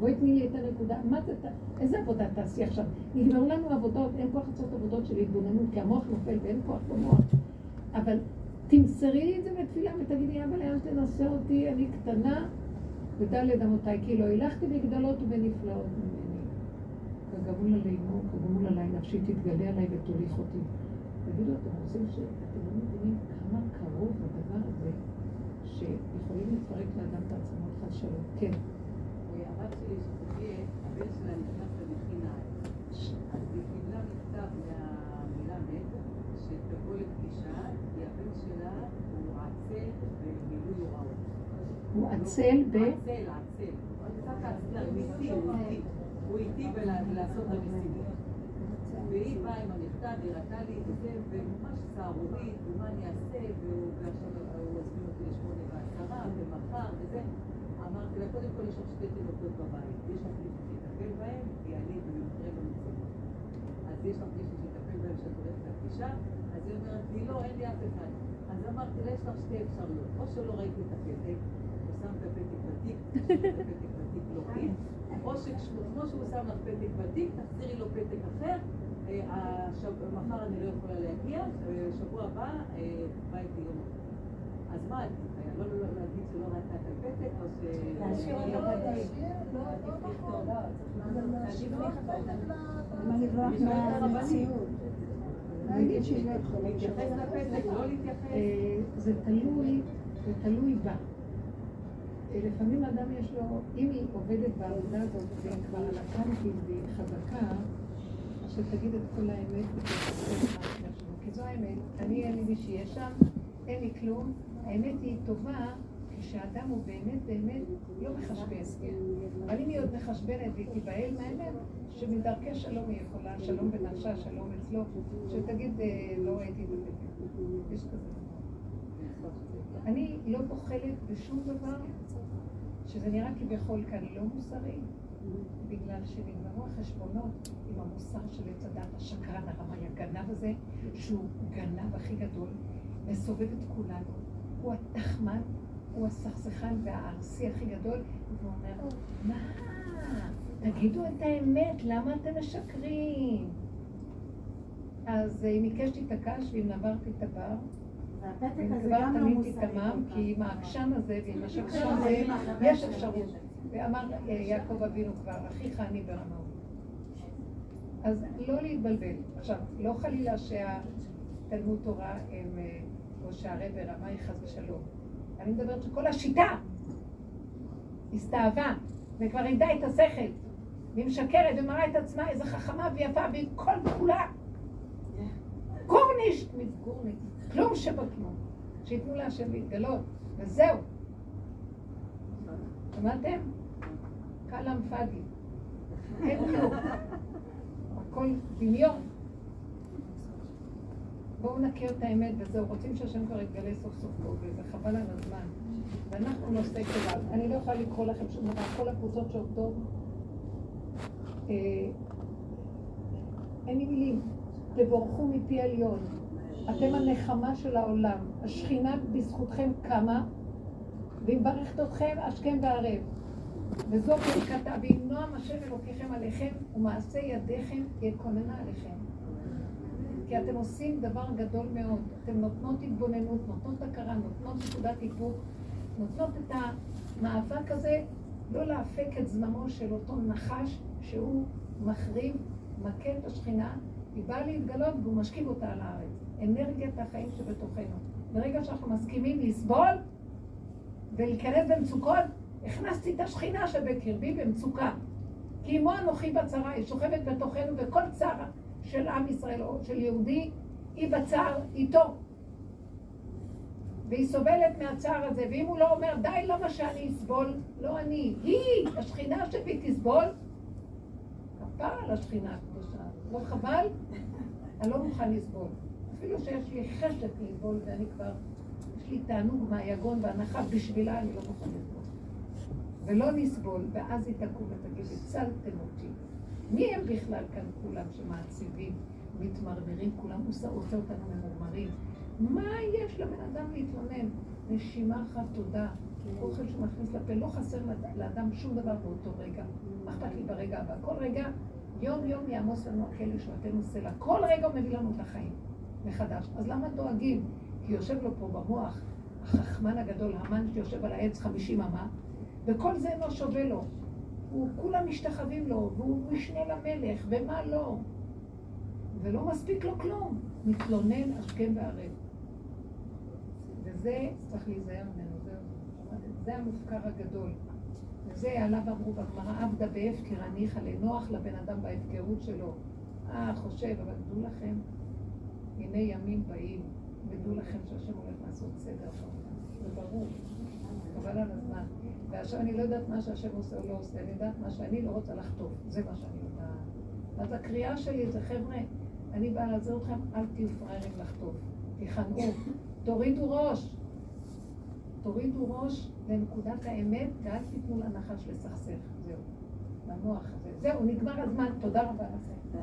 A: בואי תני לי את הנקודה. מה זה, איזה עבודה תעשי עכשיו? נגמרו לנו עבודות, אין כוח לעשות עבודות של התבוננות, כי המוח נופל ואין כוח במוח. אבל תמסרי לי את זה בתפילה ותגידי, אבל אל תנסה אותי, אני קטנה, ודלת אמותיי, כי לא הילכתי בגדולות ובנפלאות ממני. וגמול עלינו, כגמול עליי, נפשי תתגלה עליי ותוליך אותי. תגידו, אתם רוצים ש... אתם לא מבינים כמה קרוב הדבר הזה, שיכולים לפרק לאדם את העצמות חד שלום. כן.
E: הבת שלי שתהיה, הבן שלה נכנס למכינה. אז היא קיבלה מכתב מהמילה מת, שתבוא לפגישה, כי הבן שלה הוא עצל במילוי הוראות.
A: הוא עצל ב...
E: עצל, עצל. הוא איטי בלעשות המשימות. והיא באה עם המכתב, היא ראתה לי את זה, וממש סהרורית, ומה אני אעשה, ועכשיו הוא הזמין אותי לשמונה ועשרה, ומחר, וזה. אמרתי לה, קודם כל יש לך שתי תינוקות בבית, יש לך מישהו שיטפל בהם, כי אני במקרה במציאות. אז יש לך מישהו שיטפל בהם כשאת הולכת לפגישה, אז היא אומרת לי, לא, אין לי אף אחד. אז אמרתי לה, יש לך שתי אפשרויות, או שלא ראיתי את הפתק, הוא שם את הפתק בתיק, את הפתק בתיק לא חיד, או שכמו שהוא שם לך פתק בתיק, תחזירי לו פתק אחר, אה, מחר אני לא יכולה להגיע, בשבוע הבא אה, בא איתי יום אחר. אז מה? לא לא- לא להגיד שלא ראתה את הפתק, או ש...
D: להשאיר אותו
E: לא,
D: בבית.
E: לא.
B: למה לברוח מהמציאות? להגיד שהיא לא יכולה
E: להתייחס לפתק, לא להתייחס.
A: אה, זה תלוי, זה תלוי בה. לפעמים אדם יש לו, אם היא עובדת בעבודה הזאת והיא כבר על הקנטים והיא חזקה, אז שתגיד את כל האמת. כי זו האמת, אני אין לי מי שיהיה שם, אין לי כלום. האמת היא טובה כשאדם הוא באמת באמת לא מחשבן. אבל אם היא עוד מחשבנת והיא תיבהל מהאמת, שמדרכי שלום היא יכולה, שלום בנפשה, שלום אצלו, שתגיד, אה, לא ראיתי את הפתק. יש כזה. אני לא בוחלת בשום דבר שזה נראה כביכול כאן לא מוסרי, בגלל שנגמרו החשבונות עם המוסר של עץ הדת, השקרן הרמאי הגנב הזה, שהוא גנב הכי גדול, מסובב את כולנו. הוא התחמן, הוא הסכסכן והארסי הכי גדול, והוא אומר, מה? תגידו את האמת, למה אתם משקרים? אז אה, אם עיקש תתעקש ואם נברתי את הבר,
B: והפתק
A: ואם
B: הזה
A: כבר
B: גם לא
A: תמיד
B: כל
A: כי. עם העקשן הזה ועם השקשן הזה, יש אפשרות. ואמר יעקב אבינו כבר, אחיך אני ברמאות. אז לא להתבלבל. עכשיו, לא חלילה שהתלמוד תורה הם, אה, או שהרב רמאי חס ושלום. אני מדברת שכל השיטה הסתאבה, וכבר איבדה את השכל, והיא משקרת ומראה את עצמה איזה חכמה ויפה, והיא כל כולה גורנישט מגורנישט, כלום שבכלום. שייתנו להשם להתגלות, וזהו. שמעתם? כלאם פאדי. אין כלום. הכל דמיון. בואו נכיר את האמת וזהו. רוצים שהשם כבר יתגלה סוף סוף פה, וזה חבל על הזמן. ואנחנו נושא כליו. אני לא יכולה לקרוא לכם שום דבר. כל הקבוצות שעובדות, אה, אין לי מילים. תבורכו מפי עליון. אתם הנחמה של העולם. השכינה בזכותכם קמה, והיא מברכת אתכם השכם והערב. וזו ברכתה, ואם נועם השם אלוקיכם עליכם, ומעשה ידיכם יקוננה עליכם. כי אתם עושים דבר גדול מאוד. אתם נותנות התבוננות, נותנות הכרה, נותנות נקודת היפוך, נותנות את המאבק הזה, לא להפק את זממו של אותו נחש שהוא מחריב, מכה את השכינה, היא באה להתגלות והוא משכיב אותה על הארץ. אנרגיית החיים שבתוכנו. ברגע שאנחנו מסכימים לסבול ולהיכנס במצוקות, הכנסתי את השכינה שבקרבי במצוקה. כי עמו אנוכי בצרה, היא שוכבת בתוכנו, וכל צרה של עם ישראל או של יהודי, היא בצער איתו. והיא סובלת מהצער הזה, ואם הוא לא אומר, די, למה שאני אסבול? לא אני, היא, השכינה שבי תסבול. כפר על השכינה. לא חבל? אני לא מוכן לסבול. אפילו שיש לי חשק לסבול, ואני כבר, יש לי תענוג מהיגון והנחה, בשבילה אני לא מוכן לסבול. ולא נסבול, ואז היא תקום ותגיד, הצלתם אותי. מי הם בכלל כאן כולם שמעציבים, מתמרמרים, כולם עושה אותנו ממורמרים? מה יש לבן אדם להתלונן? נשימה אחת תודה. אוכל שהוא מכניס לפה, לא חסר לאדם שום דבר באותו רגע. מה אכפת לי ברגע הבא? כל רגע, יום יום יעמוס לנו הכלא ישועתנו סלע. כל רגע הוא מביא לנו את החיים מחדש. אז למה דואגים? כי יושב לו פה במוח החכמן הגדול, המן שיושב על העץ חמישים אמה, וכל זה אינו שווה לו. הוא כולם משתחווים לו, והוא משנה למלך, ומה לא? ולא מספיק לו כלום. מתלונן השכם והערב. וזה, צריך להיזהר ממנו, זה המופקר הגדול. וזה עליו אמרו בגמרא, עבדה בהפקר הניחא לנוח לבן אדם בהפקרות שלו. אה, חושב, אבל דעו לכם, הנה ימים באים, ודעו לכם שהשם הולך לעשות סדר בעולם. זה ברור, חבל על הזמן. ועכשיו אני לא יודעת מה שהשם עושה או לא עושה, אני יודעת מה שאני לא רוצה לחטוף, זה מה שאני יודעת. אז הקריאה שלי זה, חבר'ה, אני באה לעזור אתכם, אל תהיו פראיירים לחטוף, תיכנעו, תורידו ראש. תורידו ראש לנקודת האמת ואל תיתנו לנחש לסכסך, זהו. למוח הזה. זהו, נגמר הזמן, תודה רבה לכם.